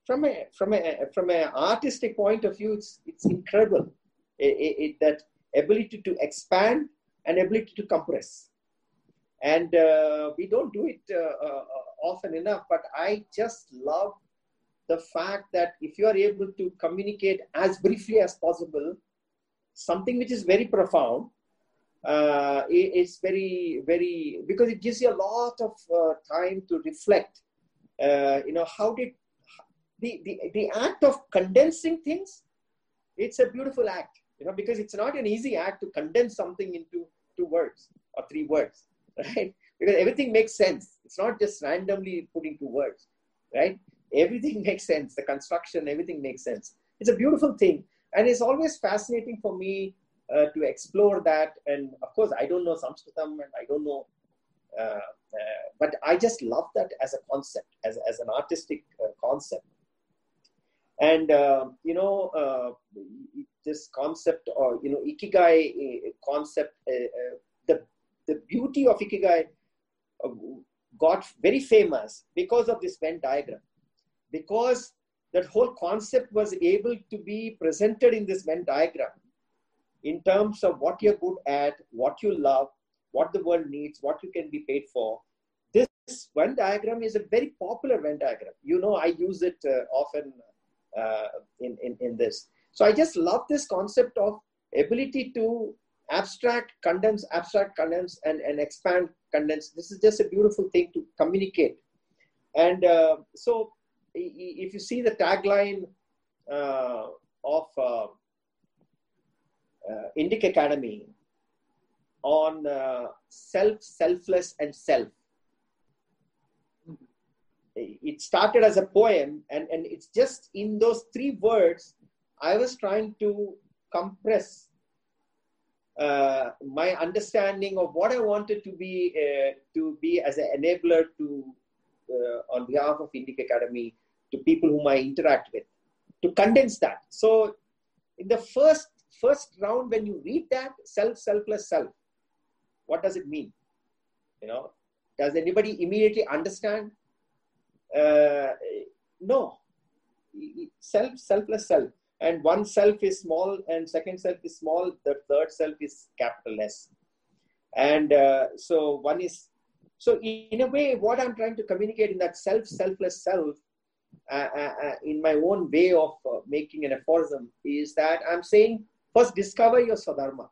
From a from a from an artistic point of view it's it's incredible. It, it, it, that ability to expand and ability to compress. And uh, we don't do it uh, uh often enough but i just love the fact that if you are able to communicate as briefly as possible something which is very profound uh, it's very very because it gives you a lot of uh, time to reflect uh, you know how did the, the the act of condensing things it's a beautiful act you know because it's not an easy act to condense something into two words or three words right? Because everything makes sense. It's not just randomly putting two words right everything makes sense. The construction everything makes sense. It's a beautiful thing. And it's always fascinating for me uh, to explore that. And of course i don't know sanskritam and i don't know uh, uh, but i just love that as a concept as, as an artistic uh, concept. And uh, you know uh, this concept or you know ikigai concept the the beauty of ikigai got very famous because of this venn diagram because that whole concept was able to be presented in this Venn diagram in terms of what you're good at, what you love, what the world needs, what you can be paid for. This Venn diagram is a very popular Venn diagram. You know, I use it uh, often uh, in, in, in this. So I just love this concept of ability to abstract, condense, abstract, condense, and, and expand, condense. This is just a beautiful thing to communicate. And uh, so if you see the tagline uh, of uh, uh, Indic Academy on uh, self, selfless, and self, it started as a poem, and, and it's just in those three words, I was trying to compress uh, my understanding of what I wanted to be uh, to be as an enabler to uh, on behalf of Indic Academy to people whom I interact with, to condense that. So in the first first round, when you read that self, selfless self, what does it mean? You know, does anybody immediately understand? Uh, no, self, selfless self. And one self is small, and second self is small. The third self is capital S. And uh, so one is so in a way, what I'm trying to communicate in that self, selfless self uh, uh, uh, in my own way of uh, making an aphorism is that I'm saying first discover your Swadharma.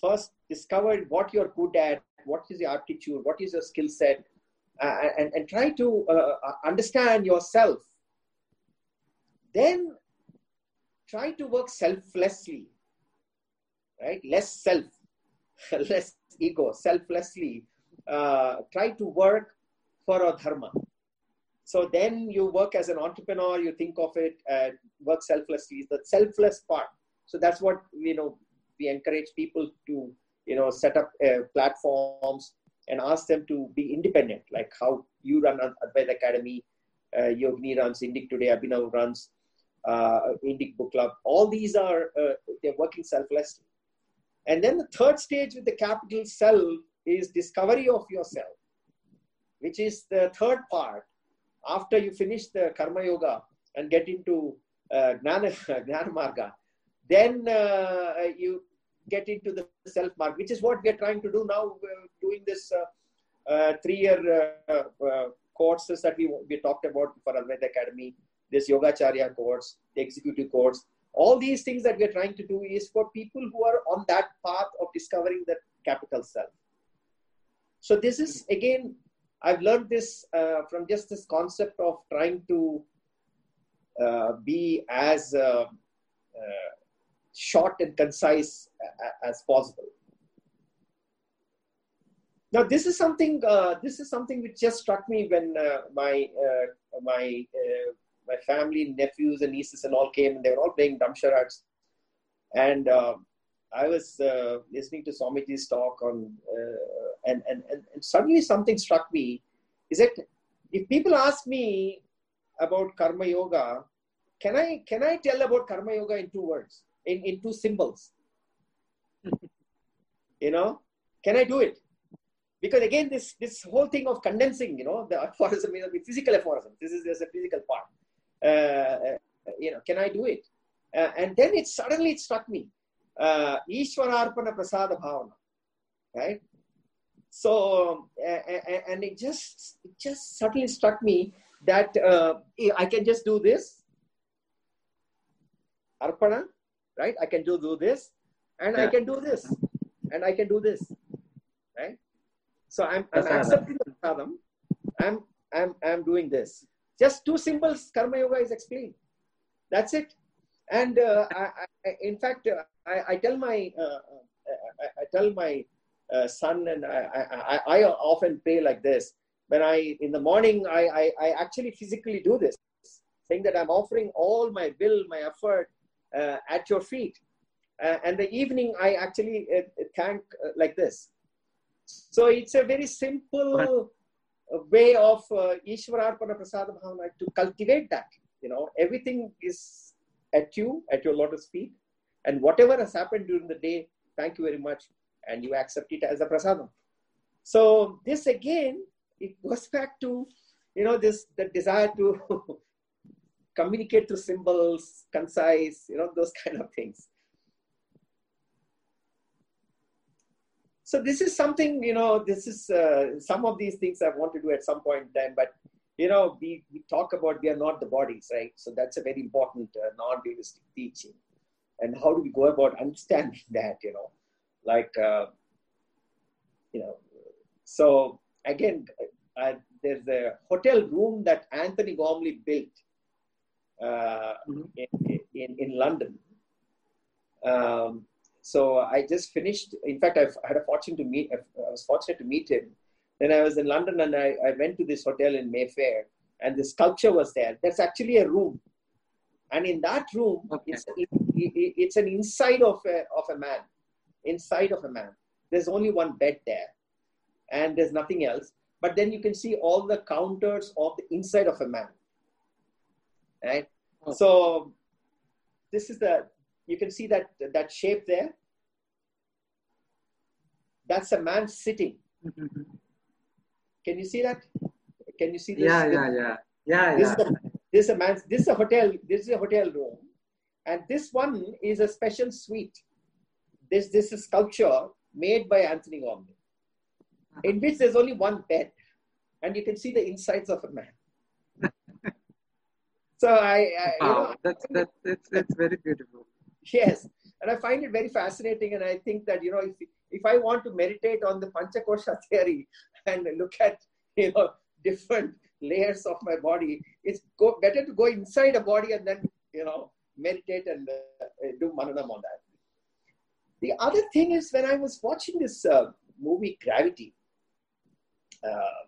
First discover what you're good at, what is your aptitude, what is your skill set, and, and try to understand yourself. Then try to work selflessly, right? Less self, less ego, selflessly. try to work for a dharma so then you work as an entrepreneur, you think of it, uh, work selflessly, the selfless part. So that's what, you know, we encourage people to, you know, set up uh, platforms and ask them to be independent, like how you run Advaita Academy, uh, runs Indic Today, Abhinav runs uh, Indic Book Club. All these are, uh, they're working selflessly. And then the third stage with the capital self is discovery of yourself, which is the third part after you finish the karma yoga and get into uh, gnana, gnana marga, then uh, you get into the self mark, which is what we are trying to do now, uh, doing this uh, uh, three-year uh, courses that we, we talked about for Advaita Academy, this Yogacharya course, the executive course. All these things that we're trying to do is for people who are on that path of discovering the capital self. So this is again I've learned this uh, from just this concept of trying to uh, be as uh, uh short and concise as possible. Now, this is something. Uh, this is something which just struck me when uh, my my my family, nephews and nieces and all came, and they were all playing dumb charades, and I was listening to Swamiji's talk on and, and, and, and suddenly something struck me. Is that if people ask me about karma yoga can i can i tell about karma yoga in two words? In, in two symbols? You know? Can i do it? Because again this this whole thing of condensing you know the aphorism know, the physical aphorism this is there's a physical part. Uh, uh, you know can i do it? Uh, and then it suddenly it struck me uh, Ishwararpana Prasada Bhavana, right? So, and it just, it just suddenly struck me that uh, I can just do this, arpana, right? I can do, do this, and yeah. I can do this, and I can do this, right? So I'm, I'm accepting the prasadam. I'm, I'm, I'm doing this. Just two symbols, karma yoga is explained. That's it. And uh, I, I, in fact, uh, I, I, tell my, uh, I, tell my uh, son and I, I, often pray like this. When i in the morning I, I, I actually physically do this saying that i'm offering all my will my effort uh, at your feet. Uh, and the evening i actually uh, thank uh, like this. So it's a very simple way of uh, ishwararpana prasada bhavana to cultivate that you know. Everything is at you at your lotus feet and whatever has happened during the day thank you very much and you accept it as a prasadam. So this again, it goes back to, you know, this the desire to communicate through symbols, concise, you know, those kind of things. So this is something, you know, this is uh, some of these things I want to do at some point in time, but you know, we, we talk about we are not the bodies, right? So that's a very important uh, non-dualistic teaching. And how do we go about understanding that, you know? like uh, you know so again uh, there's a hotel room that antony gormley built uh, mm-hmm. in, in, in, london um, so i just finished in fact I've, i had a fortune to meet i was fortunate to meet him then i was in london and i, I went to this hotel in mayfair and the sculpture was there that's actually a room and in that room okay. it's, it, it, it's an inside of a, of a man inside of a man. There's only one bed there, and there's nothing else. But then you can see all the counters of the inside of a man. Right? Oh. So this is the you can see that that shape there. That's a man sitting. Mm-hmm. Can you see that? Can you see this? Yeah, yeah, yeah, yeah. This, yeah. Is a, this is a man. This is a hotel. This is a hotel room, and this one is a special suite this, this is sculpture made by Antony Gormley, in which there's only one bed, and you can see the insides of a man. so I, I wow, you know, that's that's that's, that's very beautiful. Yes, and I find it very fascinating, and I think that you know if if I want to meditate on the Panchakosha theory and look at you know different layers of my body, it's go, better to go inside a body and then you know meditate and uh, do mananam on that. The other thing is when I was watching this uh, movie Gravity, uh,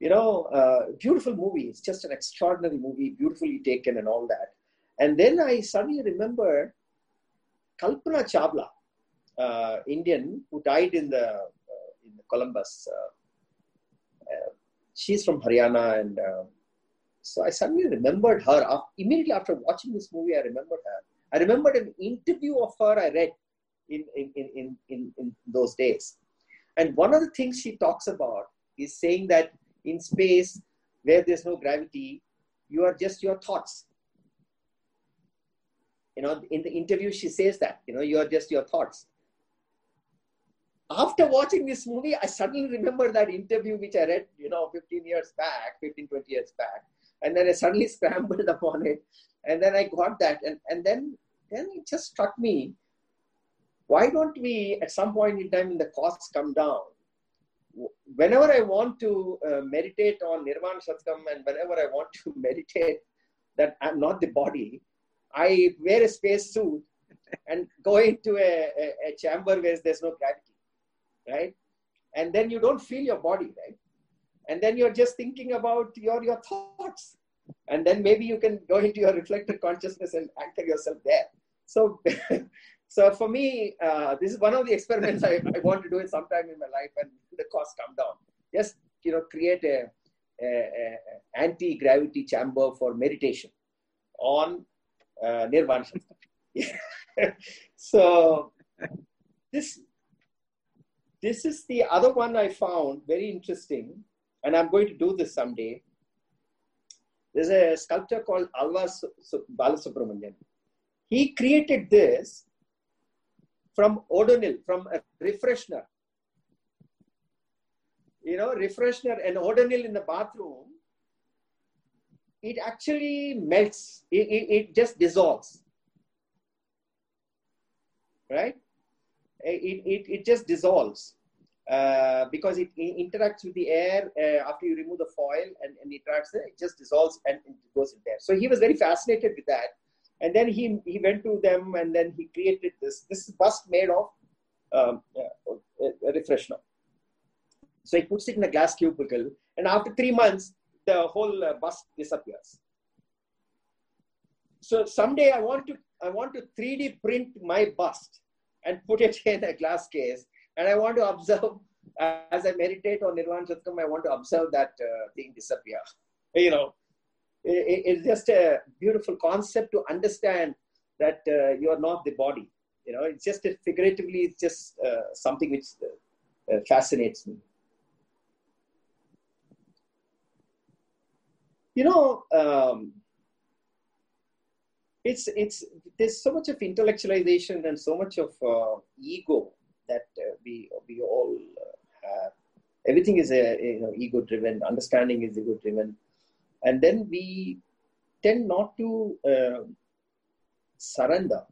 you know, uh, beautiful movie. It's just an extraordinary movie, beautifully taken and all that. And then I suddenly remember Kalpana Chawla, uh, Indian, who died in the Columbia. Uh, she's from Haryana, and so I suddenly remembered her. Immediately after watching this movie, I remembered her. I remembered an interview of her I read in, in, in, in, in those days. And one of the things she talks about is saying that in space, where there's no gravity, you are just your thoughts. You know, in the interview, she says that, you know, you are just your thoughts. After watching this movie, I suddenly remember that interview which I read, you know, 15 years back, 15, 20 years back. And then I suddenly scrambled upon it. And then I got that. And, and then, then it just struck me why don't we, at some point in time, when the costs come down, whenever I want to uh, meditate on Nirvana Shatakam and whenever I want to meditate that I'm not the body, I wear a space suit and go into a, a, a chamber where there's no gravity, right? And then you don't feel your body, right? And then you're just thinking about your, your thoughts. And then maybe you can go into your reflective consciousness and anchor yourself there. So So for me, uh, this is one of the experiments I, I, want to do it sometime in my life and the costs come down. Just you know, create a, a, a anti-gravity chamber for meditation on uh, nirvana. so this this is the other one I found very interesting, and I'm going to do this someday. There's a sculptor called Alwar Balasubramaniam. He created this from Odonil, from a refreshener. You know, refreshener and Odonil in the bathroom, it actually melts, it, it, it just dissolves. Right? It, it, it just dissolves. Uh, because it, it, interacts with the air uh, after you remove the foil and, and it interacts, it just dissolves and it goes in there. So he was very fascinated with that. And then he, he went to them and then he created this. This bust made of um, a, a refreshener. So he puts it in a glass cubicle, and after three months, the whole uh, bust disappears. So someday I want to I want to 3D print my bust and put it in a glass case, and I want to observe uh, as I meditate on Nirvana Shatakam, I want to observe that uh, thing disappear. You know, it's just a beautiful concept to understand that uh, you are not the body. You know, it's just figuratively, it's just uh, something which uh, fascinates me. You know, um, it's it's there's so much of intellectualization and so much of uh, ego that uh, we we all uh, have. Everything is a you know ego driven. Understanding is ego driven and then we tend not to uh, surrender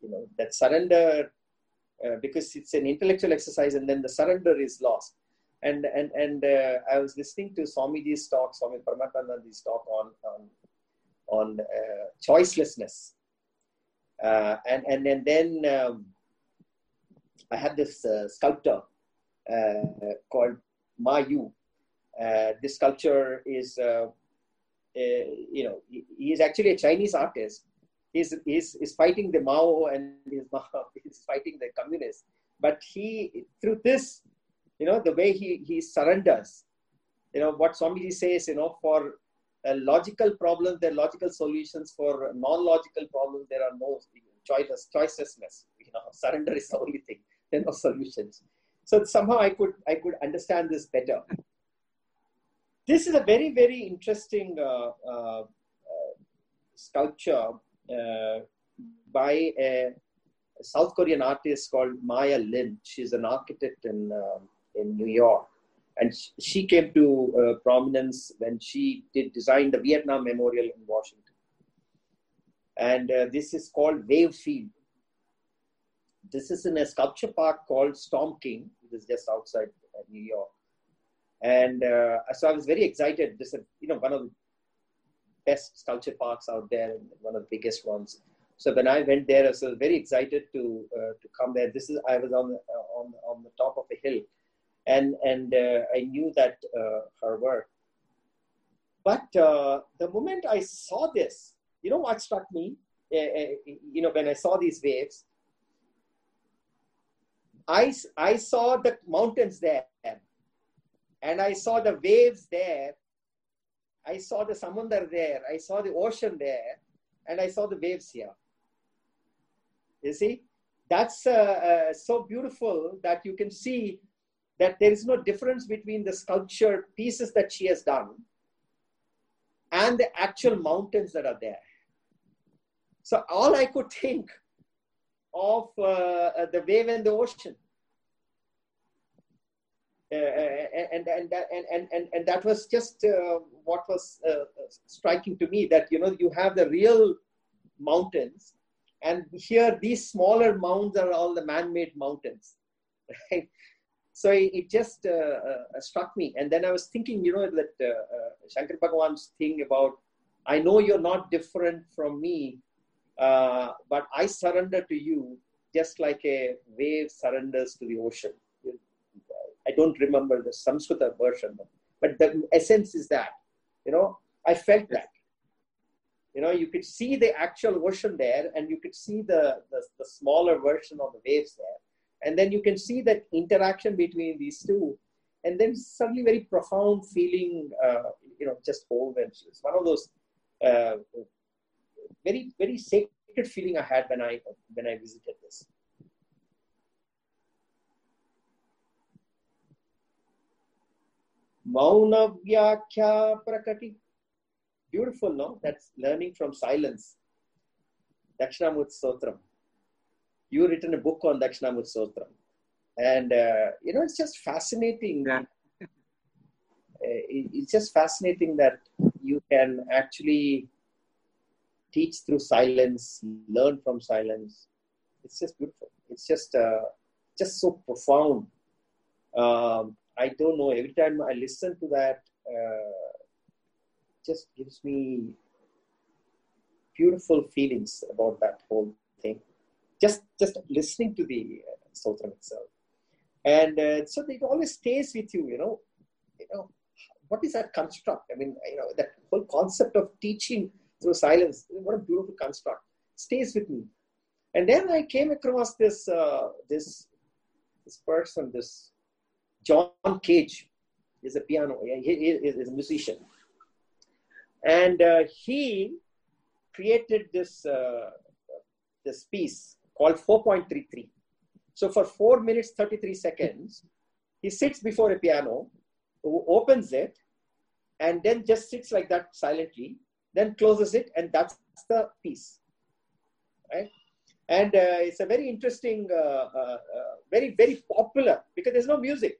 you know that surrender uh, because it's an intellectual exercise and then the surrender is lost and and and uh, i was listening to swamiji's talk swami paramatmananda's talk on on on uh, choicelessness uh, and and and then um, i had this uh, sculptor called ma yu this sculpture is you know, he, he's actually a Chinese artist. He's, he's, he's fighting the Mao and he's, he's fighting the communists. But he, through this, you know, the way he, he surrenders, you know, what Swamiji says, you know, for a logical problems, there are logical solutions. For non-logical problems, there are no choices, choicelessness. You know, surrender is the only thing. There are no solutions. So somehow I could I could understand this better this is a very, very interesting uh, uh, uh sculpture uh, by a South Korean artist called Maya Lin. She's an architect in, um, in New York. And she came to uh, prominence when she did design the Vietnam Memorial in Washington. And this is called Wave Field. This is in a sculpture park called Storm King, which is just outside New York and uh, so I was very excited. This is, you know, one of the best sculpture parks out there, and one of the biggest ones. So when I went there, I was very excited to uh, to come there. This is I was on uh, on on the top of a hill, and and uh, I knew that uh, her work. But uh, the moment I saw this, you know what struck me? you know, when I saw these waves, I I saw the mountains there and I saw the waves there. I saw the samundar there. I saw the ocean there. And I saw the waves here. You see? That's uh, uh, so beautiful that you can see that there is no difference between the sculpture pieces that she has done and the actual mountains that are there. So all I could think of uh, the wave and the ocean uh, and, and, and, and, and, and that was just uh, what was uh, striking to me that, you know, you have the real mountains and here these smaller mounds are all the man-made mountains, right? So it, it just uh, uh, struck me. And then I was thinking, you know, that uh, uh, Shankar Bhagawan's thing about, I know you're not different from me, uh, but I surrender to you just like a wave surrenders to the ocean. I don't remember the Samskrita version, but the essence is that, you know, I felt that. You know, you could see the actual ocean there, and you could see the, the, the smaller version of the waves there. And then you can see that interaction between these two. And then suddenly very profound feeling, uh, you know, just overwhelms. It's one of those uh, very, very sacred feeling I had when I, when I visited this. Mauna Prakati. Beautiful, no? That's learning from silence. Dakshinamurti Stotram. You written a book on Dakshinamurti Stotram. And, uh, you know, it's just fascinating. Yeah. Uh, it's just fascinating that you can actually teach through silence, learn from silence. It's just beautiful. It's just, uh, just so profound. Um, I don't know. Every time I listen to that, uh, just gives me beautiful feelings about that whole thing. Just, just listening to the uh, itself, and uh, so it always stays with you. You know, you know, what is that construct? I mean, you know, that whole concept of teaching through silence. What a beautiful construct. Stays with me. And then I came across this uh, this this person, this John Cage, is a piano. He, he is a musician, and uh, he created this uh, this piece called 4.33. So for four minutes 33 seconds, he sits before a piano, opens it, and then just sits like that silently, then closes it, and that's the piece, right? And uh, it's a very interesting, uh, uh, uh, very very popular because there's no music.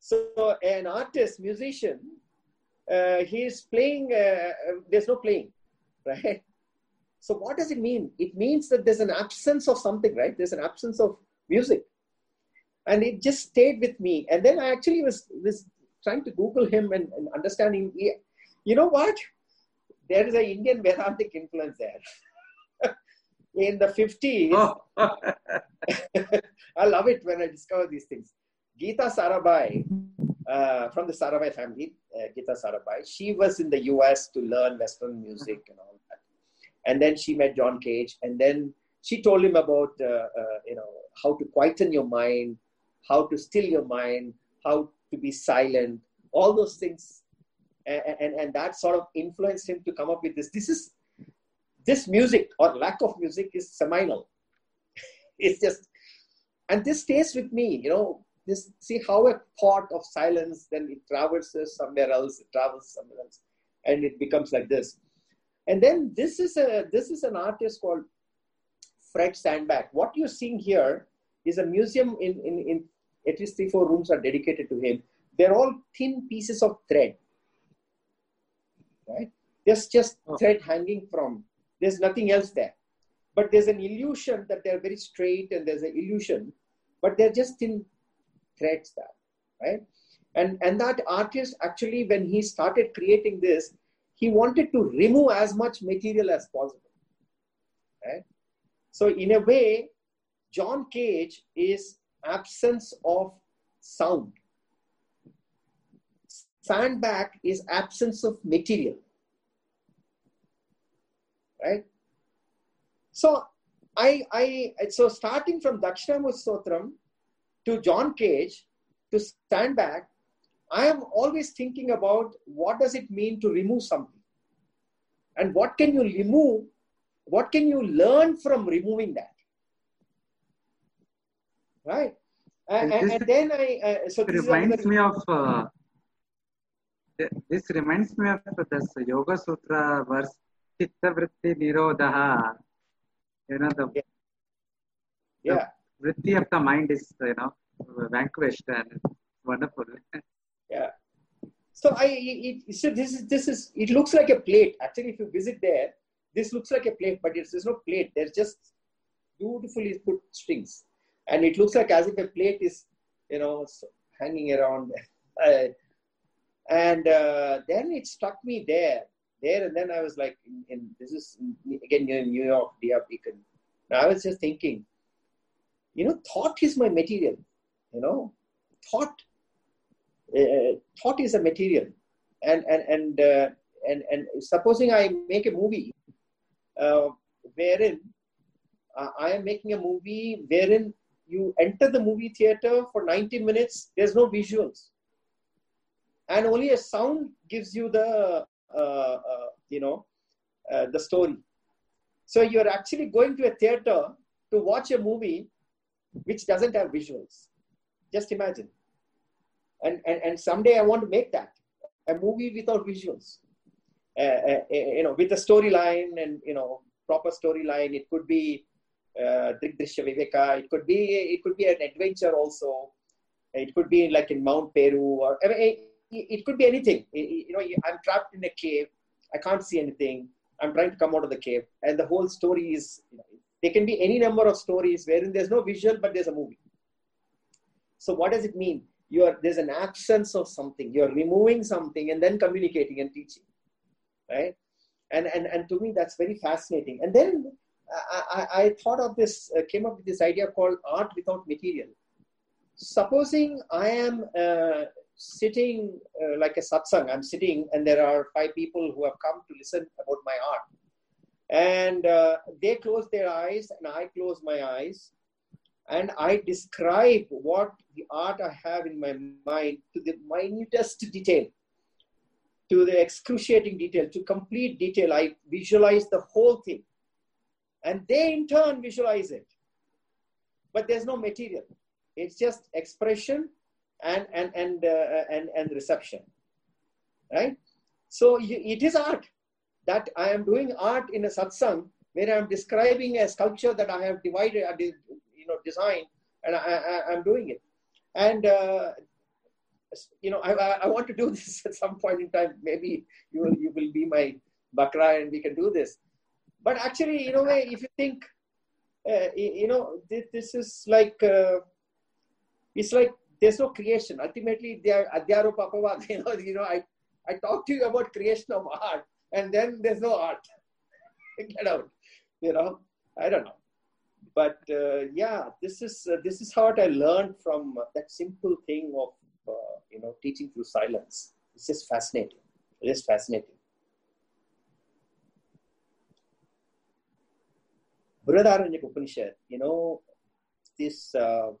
So an artist, musician, uh, he is playing. Uh, there's no playing, right? So what does it mean? It means that there's an absence of something, right? There's an absence of music, and it just stayed with me. And then I actually was was trying to Google him and, and understanding. You know what? There is an Indian Vedantic influence there. In the 50s, Oh, I love it when I discover these things. Geeta Sarabhai, uh, from the Sarabhai family, uh, Geeta Sarabhai, she was in the US to learn Western music and all. And then she met John Cage, and then she told him about, uh, uh, you know, how to quieten your mind, how to still your mind, how to be silent, all those things. And, and, and that sort of influenced him to come up with this. This is, this music or lack of music is seminal. it's just, and this stays with me, you know, this see how a thought of silence then it traverses somewhere else it travels somewhere else and it becomes like this and then this is a this is an artist called fred sandback what you're seeing here is a museum in in, in at least three four rooms are dedicated to him they're all thin pieces of thread right there's just Oh. thread hanging from there's nothing else there but there's an illusion that they're very straight and there's an illusion but they're just thin threads there, right? And and that artist actually, when he started creating this, he wanted to remove as much material as possible, right? So in a way, John Cage is absence of sound. Sandback is absence of material, right? So I I so starting from Dakshinamurti Stotram to John Cage to Sandback, I am always thinking about what does it mean to remove something, and what can you remove, what can you learn from removing that, right? And, and, and then I uh, so it this reminds another- me of uh, this reminds me of this Yoga Sutra verse Chitta Vritti Nirodha. You know the yeah vritti of the mind is you know vanquished and wonderful. yeah. So I it, so this is this is it looks like a plate. Actually, if you visit there, this looks like a plate, but it's, there's no plate. There's just beautifully put strings, and it looks like as if a plate is you know, hanging around. And uh, then it struck me there, there, and then I was like, in, in this is again in New York, Dia Beacon. I was just thinking, you know, thought is my material. You know, thought, thought is a material, and and and uh, and and supposing I make a movie, uh, wherein I am making a movie wherein you enter the movie theater for 90 minutes, there's no visuals. And only a sound gives you the, uh, uh, you know, uh, the story. So you're actually going to a theater to watch a movie which doesn't have visuals. Just imagine. And, and, and someday I want to make that a movie without visuals. Uh, uh, you know, with a storyline and you know proper storyline. It could be uh, Viveka. It could be it could be an adventure also. It could be like in Mount Meru or I mean, it, could be anything. You know, I'm trapped in a cave. I can't see anything. I'm trying to come out of the cave, and the whole story is. You know, there can be any number of stories wherein there's no visual, but there's a movie. So what does it mean? You are there's an absence of something. You're removing something and then communicating and teaching, right? And and and to me that's very fascinating. And then I, I, thought of this, uh, came up with this idea called art without material. Supposing I am uh, sitting uh, like a satsang, I'm sitting and there are five people who have come to listen about my art. And uh, they close their eyes and I close my eyes and I describe what the art I have in my mind to the minutest detail, to the excruciating detail, to complete detail. I visualize the whole thing and they in turn visualize it. But there's no material. It's just expression and and and uh, and, and reception, right? So it is art that I am doing art in a satsang where I'm describing a sculpture that I have divided, uh, you know, designed, and I, I, am doing it. And uh, you know, I, I want to do this at some point in time. Maybe you will you will be my bakra and we can do this. But actually, a way, if you think, uh, you know, this, is like, uh, it's like there's no creation. Ultimately, they are Adhyaropa Apavad. You know, you know, I, I talk to you about creation of art, and then there's no art. Get out. You know, I don't know. But uh, yeah, this is uh, this is what I learned from that simple thing of uh, you know teaching through silence. It's just fascinating. It is fascinating. Brihadaranyaka Upanishad, you know, this, uh,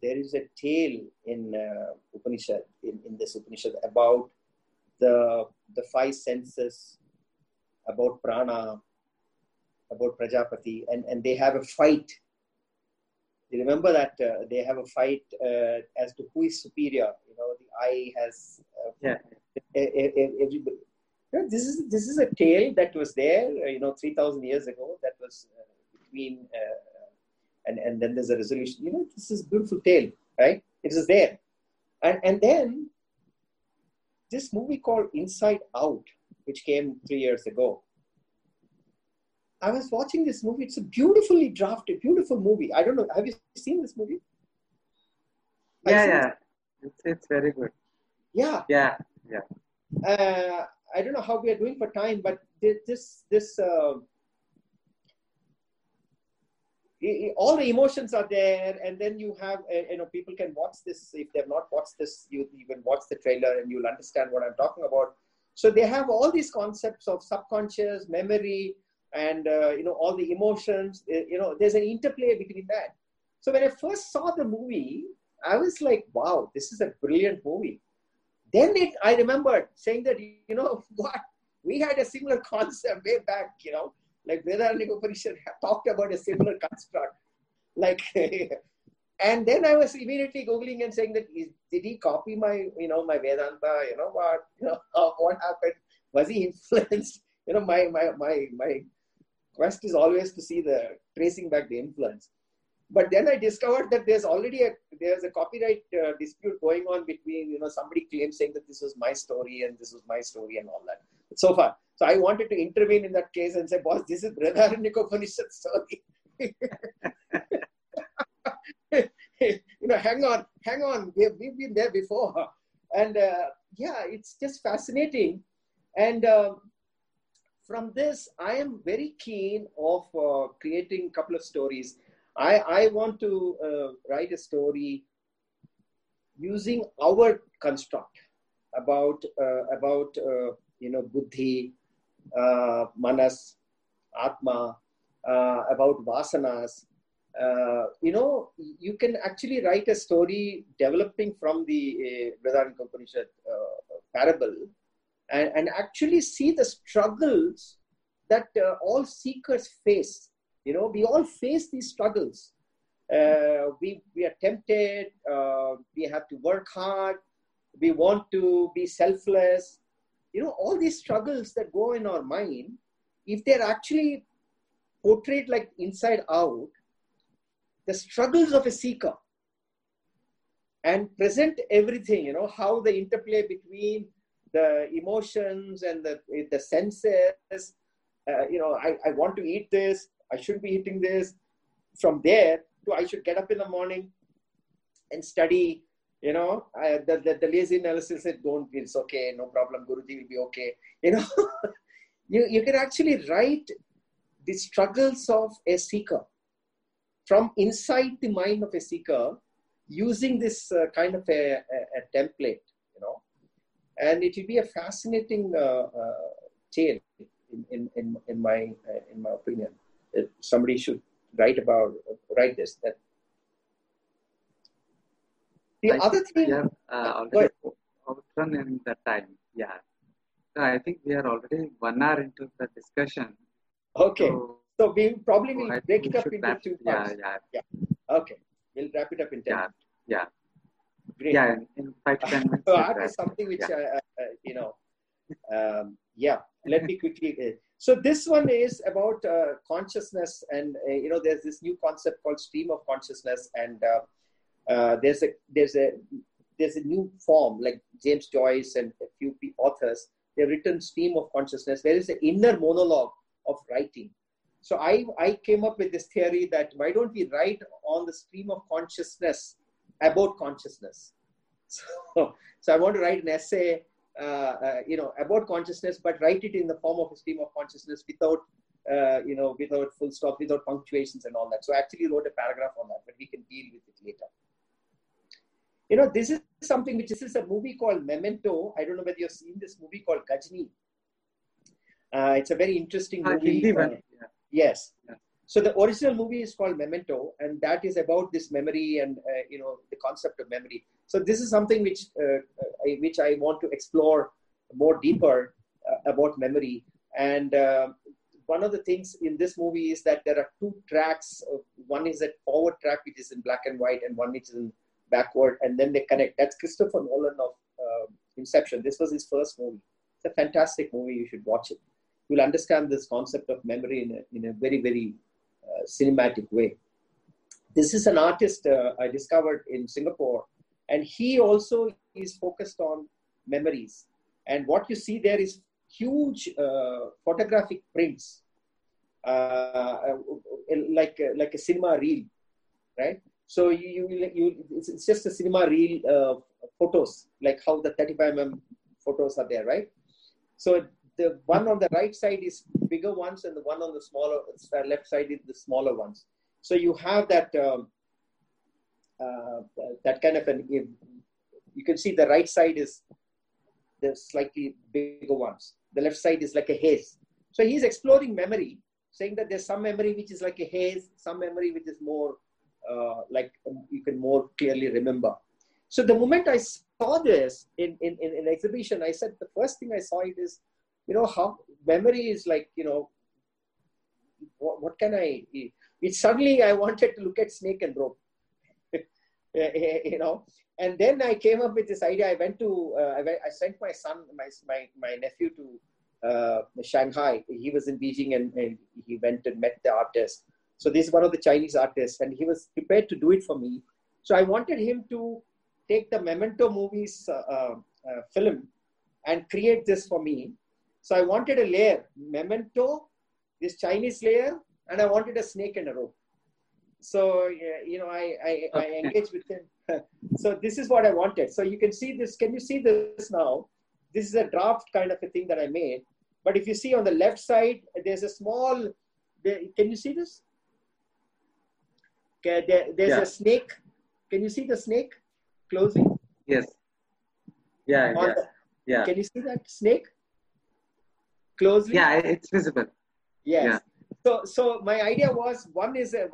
there is a tale in uh, Upanishad, in, in this Upanishad about the, the five senses, about prana, about Prajapati, and, and they have a fight. You remember that uh, they have a fight uh, as to who is superior. You know, the eye has. Uh, yeah. Everybody, You know, this is this is a tale that was there, uh, you know, three thousand years ago. That was uh, between, uh, and and then there's a resolution. You know, this is a beautiful tale, right? It is there, and and then this movie called Inside Out, which came three years ago. I was watching this movie. It's a beautifully drafted, beautiful movie. I don't know. Have you seen this movie? Yeah, yeah. It's, it's very good. Yeah. Yeah, yeah. Uh, I don't know how we are doing for time, but this this uh, all the emotions are there, and then you have uh, you know people can watch this if they've not watched this. You even watch the trailer and you'll understand what I'm talking about. So they have all these concepts of subconscious memory and uh, you know all the emotions. Uh, you know, there's an interplay between that. So when I first saw the movie, I was like, "Wow, this is a brilliant movie." Then it, I remembered saying that, you know, what? We had a similar concept way back, you know, like Upanishad talked about a similar construct. Like, and then I was immediately Googling and saying that, is, did he copy my, you know, my Vedanta, you know, what, you know, what happened? Was he influenced? You know, my, my, my, my quest is always to see the tracing back the influence. But then I discovered that there's already a there's a copyright uh, dispute going on between you know somebody claims saying that this was my story and this was my story and all that. So far, so I wanted to intervene in that case and say, boss, this is Brihadaranyaka Upanishad story. you know, hang on, hang on, we've, we've been there before. And uh, yeah, it's just fascinating. And uh, from this, I am very keen of uh, creating a couple of stories. I, I want to uh, write a story using our construct about uh, about uh, you know buddhi, uh, manas, atma, uh, about vasanas. You know, you can actually write a story developing from the uh, Vedanta Upanishad parable and, and actually see the struggles that uh, all seekers face. You know, we all face these struggles. Uh, we, we are tempted, uh, we have to work hard, we want to be selfless. You know, all these struggles that go in our mind, if they're actually portrayed like inside out, the struggles of a seeker and present everything, you know, how the interplay between the emotions and the, the senses, uh, you know, I, I want to eat this, I shouldn't be eating this. From there to I should get up in the morning and study, you know, I, the, the, the lazy analysis said, don't, it's okay, no problem, Guruji will be okay. You know, you, you can actually write the struggles of a seeker from inside the mind of a seeker using this uh, kind of a, a, a, template, you know. And it will be a fascinating uh, uh, tale, in, in, in, in my, uh, in my opinion. If somebody should write about, write this. That the I other think we thing, have uh, already outrun in the time. Yeah. So I think we are already one hour into the discussion. okay. So, So we probably will I break it up into wrap- two yeah, parts. yeah, Okay, we'll wrap it up in 10 yeah, yeah, Great. yeah. In, five to ten minutes. So art is something which, Yeah. uh, uh, you know, um, yeah, let me quickly. Uh, so this one is about uh, consciousness, and uh, you know, there's this new concept called stream of consciousness, and uh, uh, there's a there's a there's a new form like James Joyce and a few authors. They've written stream of consciousness. There is an inner monologue of writing. So I I came up with this theory that why don't we write on the stream of consciousness about consciousness? So, so I want to write an essay, uh, uh, you know, about consciousness, but write it in the form of a stream of consciousness without, uh, you know, without full stop, without punctuations and all that. So I actually wrote a paragraph on that, but we can deal with it later. You know, this is something which this is a movie called Memento. I don't know whether you've seen this movie called Ghajini. Uh, it's a very interesting Uh, movie. Hindi. Yeah. Yes. Yeah. So the original movie is called Memento, and that is about this memory and uh, you know the concept of memory. So this is something which uh, I, which I want to explore more deeper uh, about memory. And uh, one of the things in this movie is that there are two tracks. Uh, one is a forward track which is in black and white, and one which is in backward, and then they connect. That's Christopher Nolan of uh, Inception. This was his first movie. It's a fantastic movie. You should watch it you'll understand this concept of memory in a, in a very, very cinematic way. This is an artist uh, I discovered in Singapore, and he also is focused on memories. And what you see there is huge uh, photographic prints, uh, like, like a cinema reel, right? So you, you, you it's, it's just a cinema reel uh, photos, like how the 35 mm photos are there, right? So the one on the right side is bigger ones and the one on the smaller uh, left side is the smaller ones. So you have that um, uh, that kind of an you can see the right side is the slightly bigger ones. The left side is like a haze. So he's exploring memory saying that there's some memory which is like a haze some memory which is more uh, like um, you can more clearly remember. So the moment i saw this in, in, in an exhibition i said the first thing i saw it is you know how memory is like you know what, what can i it suddenly i wanted to look at snake and rope you know. And then i came up with this idea. I went to uh, I, went, I sent my son my, my, my nephew to uh, shanghai. He was in beijing and, and he went and met the artist. So this is one of the chinese artists and he was prepared to do it for me. So i wanted him to take the memento movies uh, uh, uh film and create this for me so I wanted a layer, memento, this Chinese layer, and I wanted a snake and a rope. so you know, I I, okay. I engage with him. so this is what I wanted. So you can see this. Can you see this now? This is a draft kind of a thing that I made. But if you see on the left side, there's a small. Can you see this? Okay, there, there's yeah. a snake. Can you see the snake closing? Yes. Yeah. yeah. The, yeah. Can you see that snake closely? Yeah, it's visible. Yes. Yeah. So, so my idea was one is a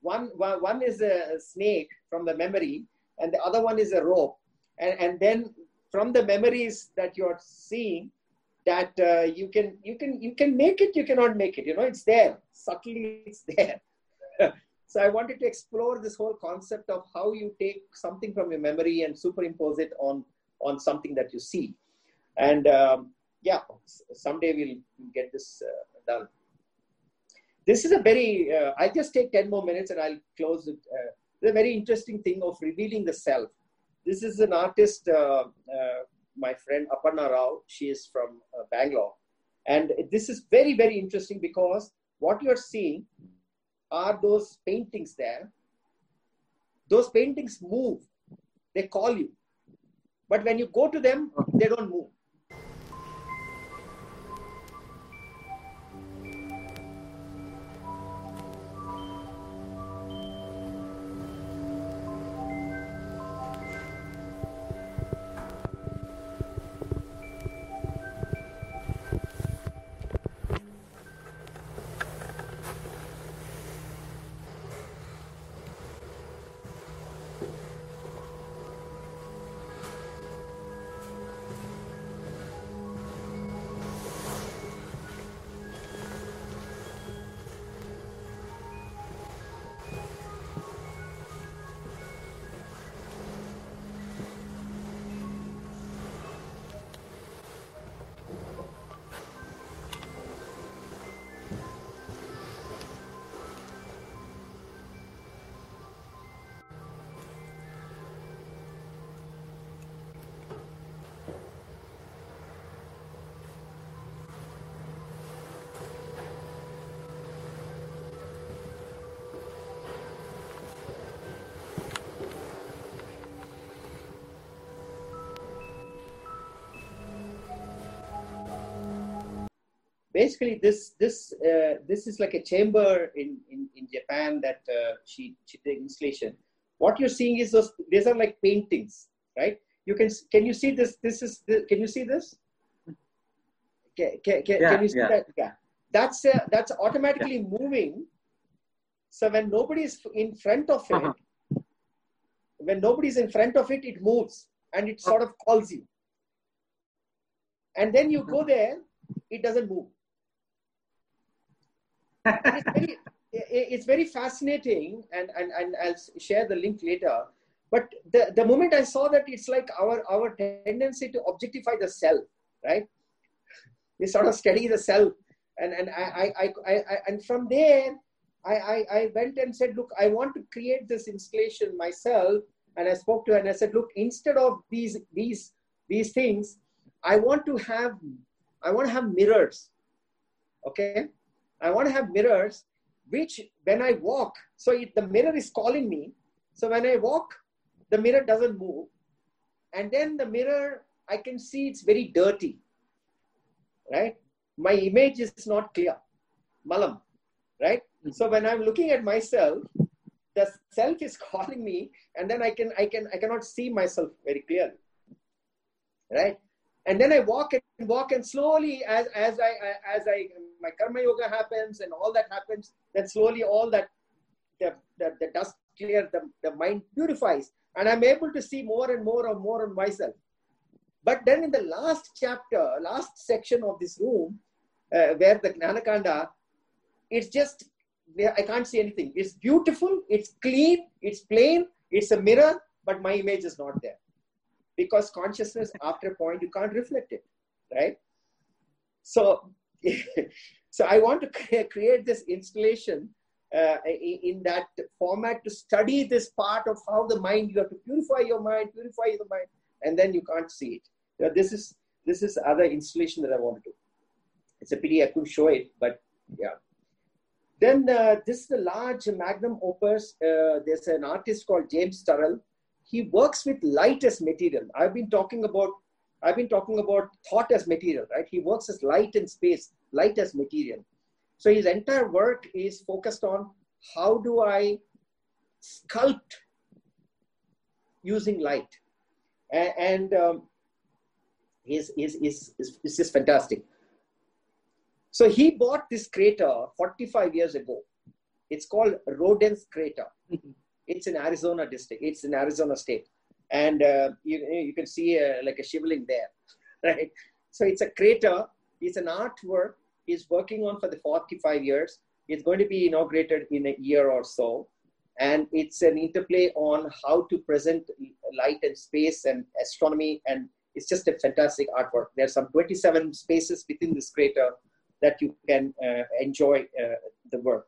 one, one is a snake from the memory, and the other one is a rope. And, and then from the memories that you're seeing, that uh, you can you can you can make it, you cannot make it. You know, it's there subtly. It's there. so I wanted to explore this whole concept of how you take something from your memory and superimpose it on on something that you see. And um, yeah, someday we'll get this uh, done this is a very, uh, I'll just take 10 more minutes and I'll close it. Uh, the very interesting thing of revealing the self. This is an artist, my friend Aparna Rao. She is from Bangalore. And this is very, very interesting because what you're seeing are those paintings there. Those paintings move, they call you. But when you go to them, they don't move. Basically this this uh, this is like a chamber in in, in Japan that uh, she she did installation. What you're seeing is those these are like paintings, right? You can can you see this? This is the, can you see this? Can, can, can, yeah, can you see yeah. that? Yeah, that's uh, that's automatically yeah. moving. So when nobody is in front of it, uh-huh. when nobody's in front of it, it moves and it sort of calls you. And then you go there, it doesn't move it's, very, it's very fascinating, and, and, and I'll share the link later. But the, the moment I saw that, it's like our, our tendency to objectify the self, right? We sort of study the self. And, and, I, I, I, I and from there, I, I, I went and said, look, I want to create this installation myself. And I spoke to her and I said, look, instead of these, these, these things, I want to have, I want to have mirrors. Okay. I want to have mirrors, which when I walk, so it, the mirror is calling me. So when I walk, the mirror doesn't move. And then the mirror, I can see it's very dirty, right? My image is not clear, malam, right? Hmm. So when I'm looking at myself, the self is calling me, and then I can, I can, I cannot see myself very clearly, right? and then I walk and walk and slowly as as I as I my karma yoga happens and all that happens, then slowly all that the, the, the dust clear, the, the mind purifies, and I'm able to see more and more and more of myself. But then in the last chapter, last section of this room, uh, where the Jnanakanda, it's just I can't see anything. It's beautiful, it's clean, it's plain, it's a mirror, but my image is not there because consciousness after a point you can't reflect it right so so i want to create this installation uh, in that format to study this part of how the mind you have to purify your mind purify the mind and then you can't see it this is this is other installation that i want to do it's a pity i couldn't show it but yeah Then uh, this is the large magnum opus. Uh, there's an artist called James Turrell. He works with light as material. I've been talking about I've been talking about thought as material, right? He works as light in space, light as material. So his entire work is focused on how do I sculpt using light, and, and um, is is is is just fantastic. So he bought this crater 45 years ago. It's called Roden's Crater. it's in Arizona district. It's in Arizona state, and uh, you you can see uh, like a shivling there, right? So it's a crater. It's an artwork. He's working on for the 45 years. It's going to be inaugurated in a year or so, and it's an interplay on how to present light and space and astronomy and it's just a fantastic artwork. There are some 27 spaces within this crater that you can uh, enjoy uh, the work.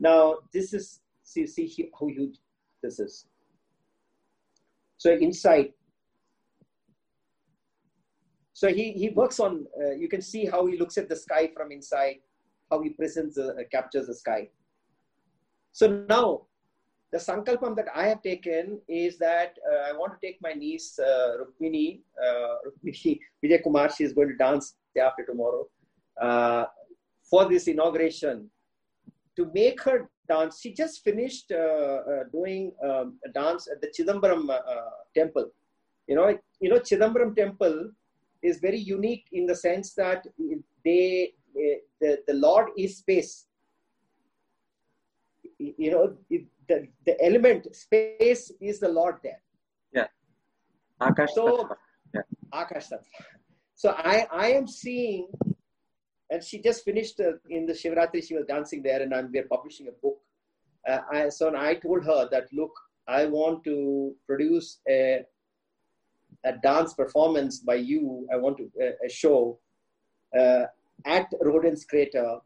Now, this is, see, see how huge this is. So inside, so he, he works on, uh, you can see how he looks at the sky from inside, how he presents, uh, captures the sky. So now the sankalpam that I have taken is that uh, I want to take my niece uh, Rukmini, uh, Rukmini Vijay Kumar. She is going to dance day after tomorrow uh, for this inauguration. To make her dance, she just finished uh, uh, doing um, a dance at the Chidambaram uh, temple. You know, you know, Chidambaram temple is very unique in the sense that they, the, the Lord is space. You know, it, the, the element space is the Lord there. Yeah. Akash so, yeah. Akash So I, I am seeing, and she just finished uh, in the Shivratri, she was dancing there, and I'm, we're publishing a book. Uh, I, so I told her that, look, I want to produce a, a dance performance by you. I want to uh, a show uh, at Roden's Crater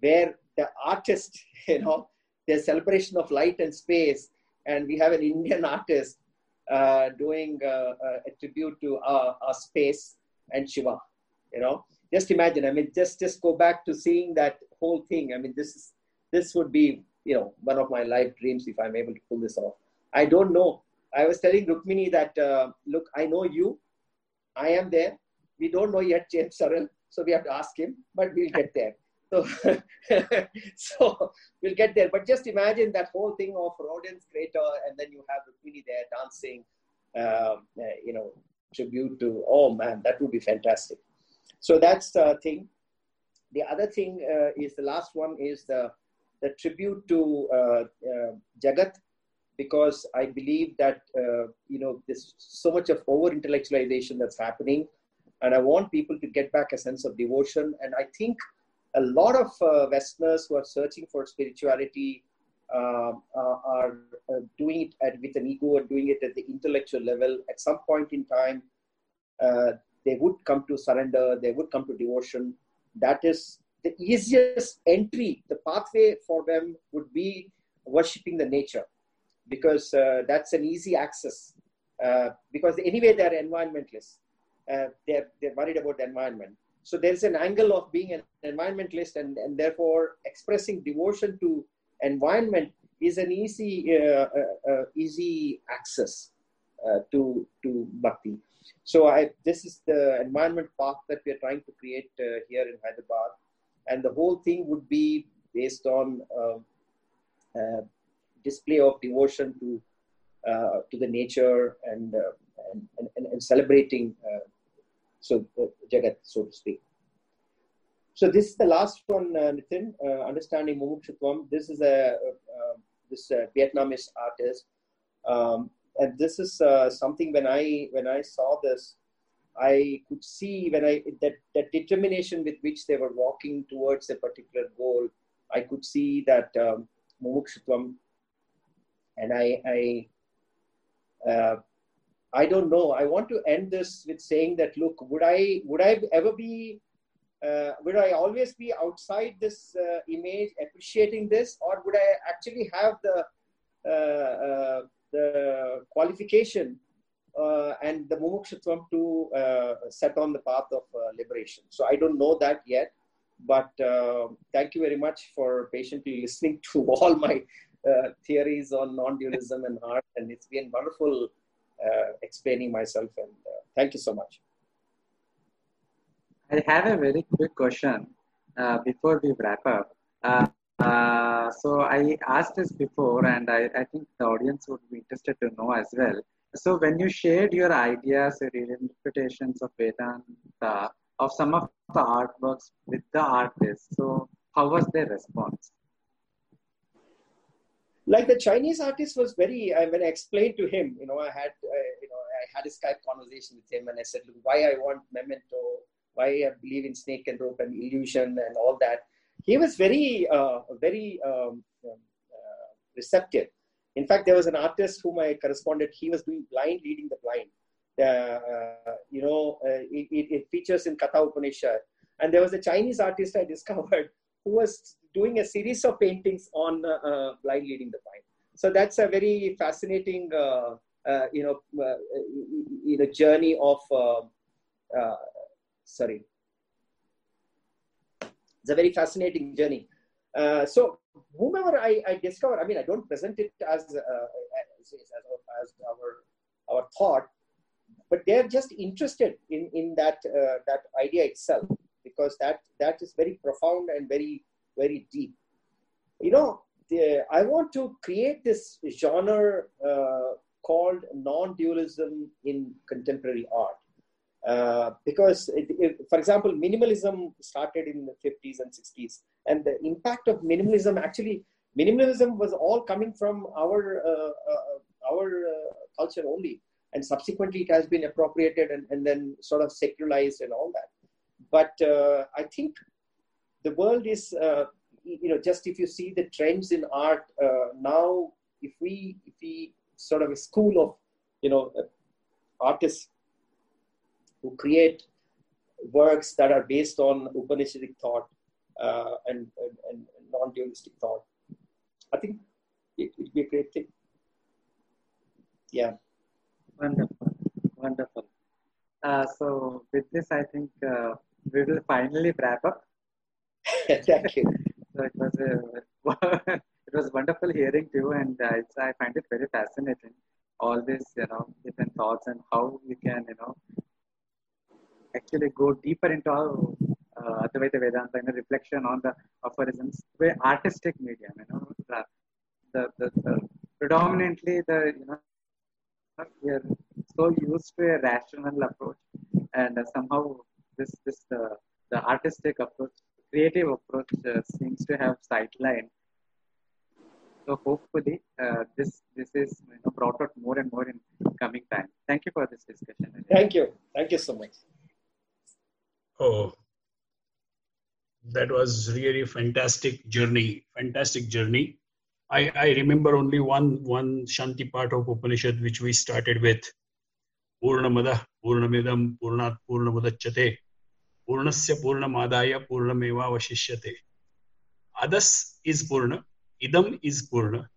where the artist, you know, there's celebration of light and space, and we have an Indian artist uh, doing uh, a tribute to our, our, space and Shiva. You know, just imagine. I mean, just just go back to seeing that whole thing. I mean, this is this would be you know one of my life dreams if I'm able to pull this off. I don't know. I was telling Rukmini that uh, look, I know you. I am there. We don't know yet James Turrell, so we have to ask him, but we'll get there. So, so we'll get there. But just imagine that whole thing of Roden's crater, and then you have Rukmini there dancing, um, uh, you know, tribute to. Oh man, that would be fantastic. So that's the thing. The other thing uh, is the last one is the the tribute to uh, uh Jagat, because I believe that you know there's so much of over intellectualization that's happening, and I want people to get back a sense of devotion. And I think a lot of uh, Westerners who are searching for spirituality um, uh, are doing it at, with an ego and doing it at the intellectual level. At some point in time, they would come to surrender, they would come to devotion. That is the easiest entry, the pathway for them would be worshipping the nature because uh, that's an easy access. Uh, because anyway, they're environmentalists. they're, they're worried about the environment so there's an angle of being an environmentalist and, and therefore expressing devotion to environment is an easy, uh, uh, uh, easy access uh, to, to bhakti. So I, this is the environment park that we are trying to create uh, here in Hyderabad. And the whole thing would be based on um, uh, display of devotion to, to the nature and, and, and, and, celebrating so uh, Jagat, so to speak. So this is the last one, uh, Nitin, uh, understanding Mumukshutvam. This is a uh, this uh, Vietnamese artist, um, and this is uh, something when I when I saw this, I could see when I that that determination with which they were walking towards a particular goal. I could see that um, and I I uh, I don't know. I want to end this with saying that look, would I would I ever be uh, would I always be outside this uh, image, appreciating this, or would I actually have the uh, uh the qualification uh, and the mumukshutvam to uh, set on the path of liberation? So I don't know that yet. but uh, thank you very much for patiently listening to all my uh, theories on non-dualism and art, and it's been wonderful uh, explaining myself. And uh, thank you so much. I have a very quick question uh, before we wrap up. Uh, so I asked this before, and I, I think the audience would be interested to know as well. So when you shared your ideas your interpretations of Vedanta, of some of the artworks with the artists, so how was their response? Like the Chinese artist was very. I, when I explained to him, you know, I had, uh, you know, I had a Skype conversation with him, and I said, look, why I want memento, why I believe in snake and rope and illusion and all that. He was very, uh, very um, um uh, receptive in fact, there was an artist whom I corresponded. He was doing blind leading the blind. Uh, you know, uh, it, it, features in Katha Upanishad. And there was a Chinese artist I discovered who was doing a series of paintings on uh, uh blind leading the blind. So that's a very fascinating, uh, uh, you know, you know, journey of. sorry, it's a very fascinating journey. so whomever I, I discover, I mean, I don't present it as, uh, as, as, our, our thought, but they're just interested in, in that, uh, that idea itself because that, that is very profound and very, very deep. You know, the, I want to create this genre uh, called non-dualism in contemporary art. Uh, because, it, it, for example, minimalism started in the 50s and 60s, and the impact of minimalism actually, minimalism was all coming from our uh, uh, our uh, culture only, and subsequently it has been appropriated and, and then sort of secularized and all that. But uh, I think the world is, you know, just if you see the trends in art now, if we if we sort of a school of, you know, artists who create works that are based on Upanishadic thought uh, and, and, and, non-dualistic thought. I think it would be a great thing. Yeah. Wonderful, wonderful. Uh, so with this, I think uh, we will finally wrap up. Thank you. so it was a, it was wonderful hearing you, and uh, I find it very fascinating. All this, you know, different thoughts and how you can, you know, actually go deeper into our uh, Advaita Vedanta and a reflection on the aphorisms, very artistic medium, you know, the, the, the, the, predominantly the, you know, we are so used to a rational approach and uh, somehow this, this, uh, the artistic approach, creative approach uh, seems to have sidelined. So hopefully uh, this, this is you know, brought out more and more in coming time. Thank you for this discussion. Thank you. Thank you so much. Oh, that was really fantastic journey. Fantastic journey. I, I remember only one one Shanti part of Upanishad which we started with. Purnamada Purnamidam Purnat Purnamudachyate Purnasya Purnamadaya Purnameva Vashishyate. Adas is Purna, Idam is Purna.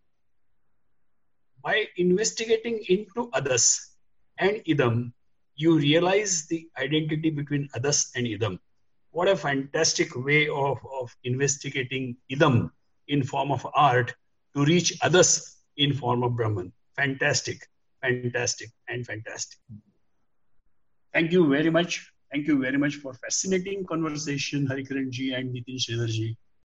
By investigating into Adas and Idam, you realize the identity between adas and idam. What a fantastic way of, of investigating idam in form of art to reach adas in form of Brahman. Fantastic, fantastic, and fantastic. Thank you very much. Thank you very much for fascinating conversation, Harikaran ji and Nitin Sridharji.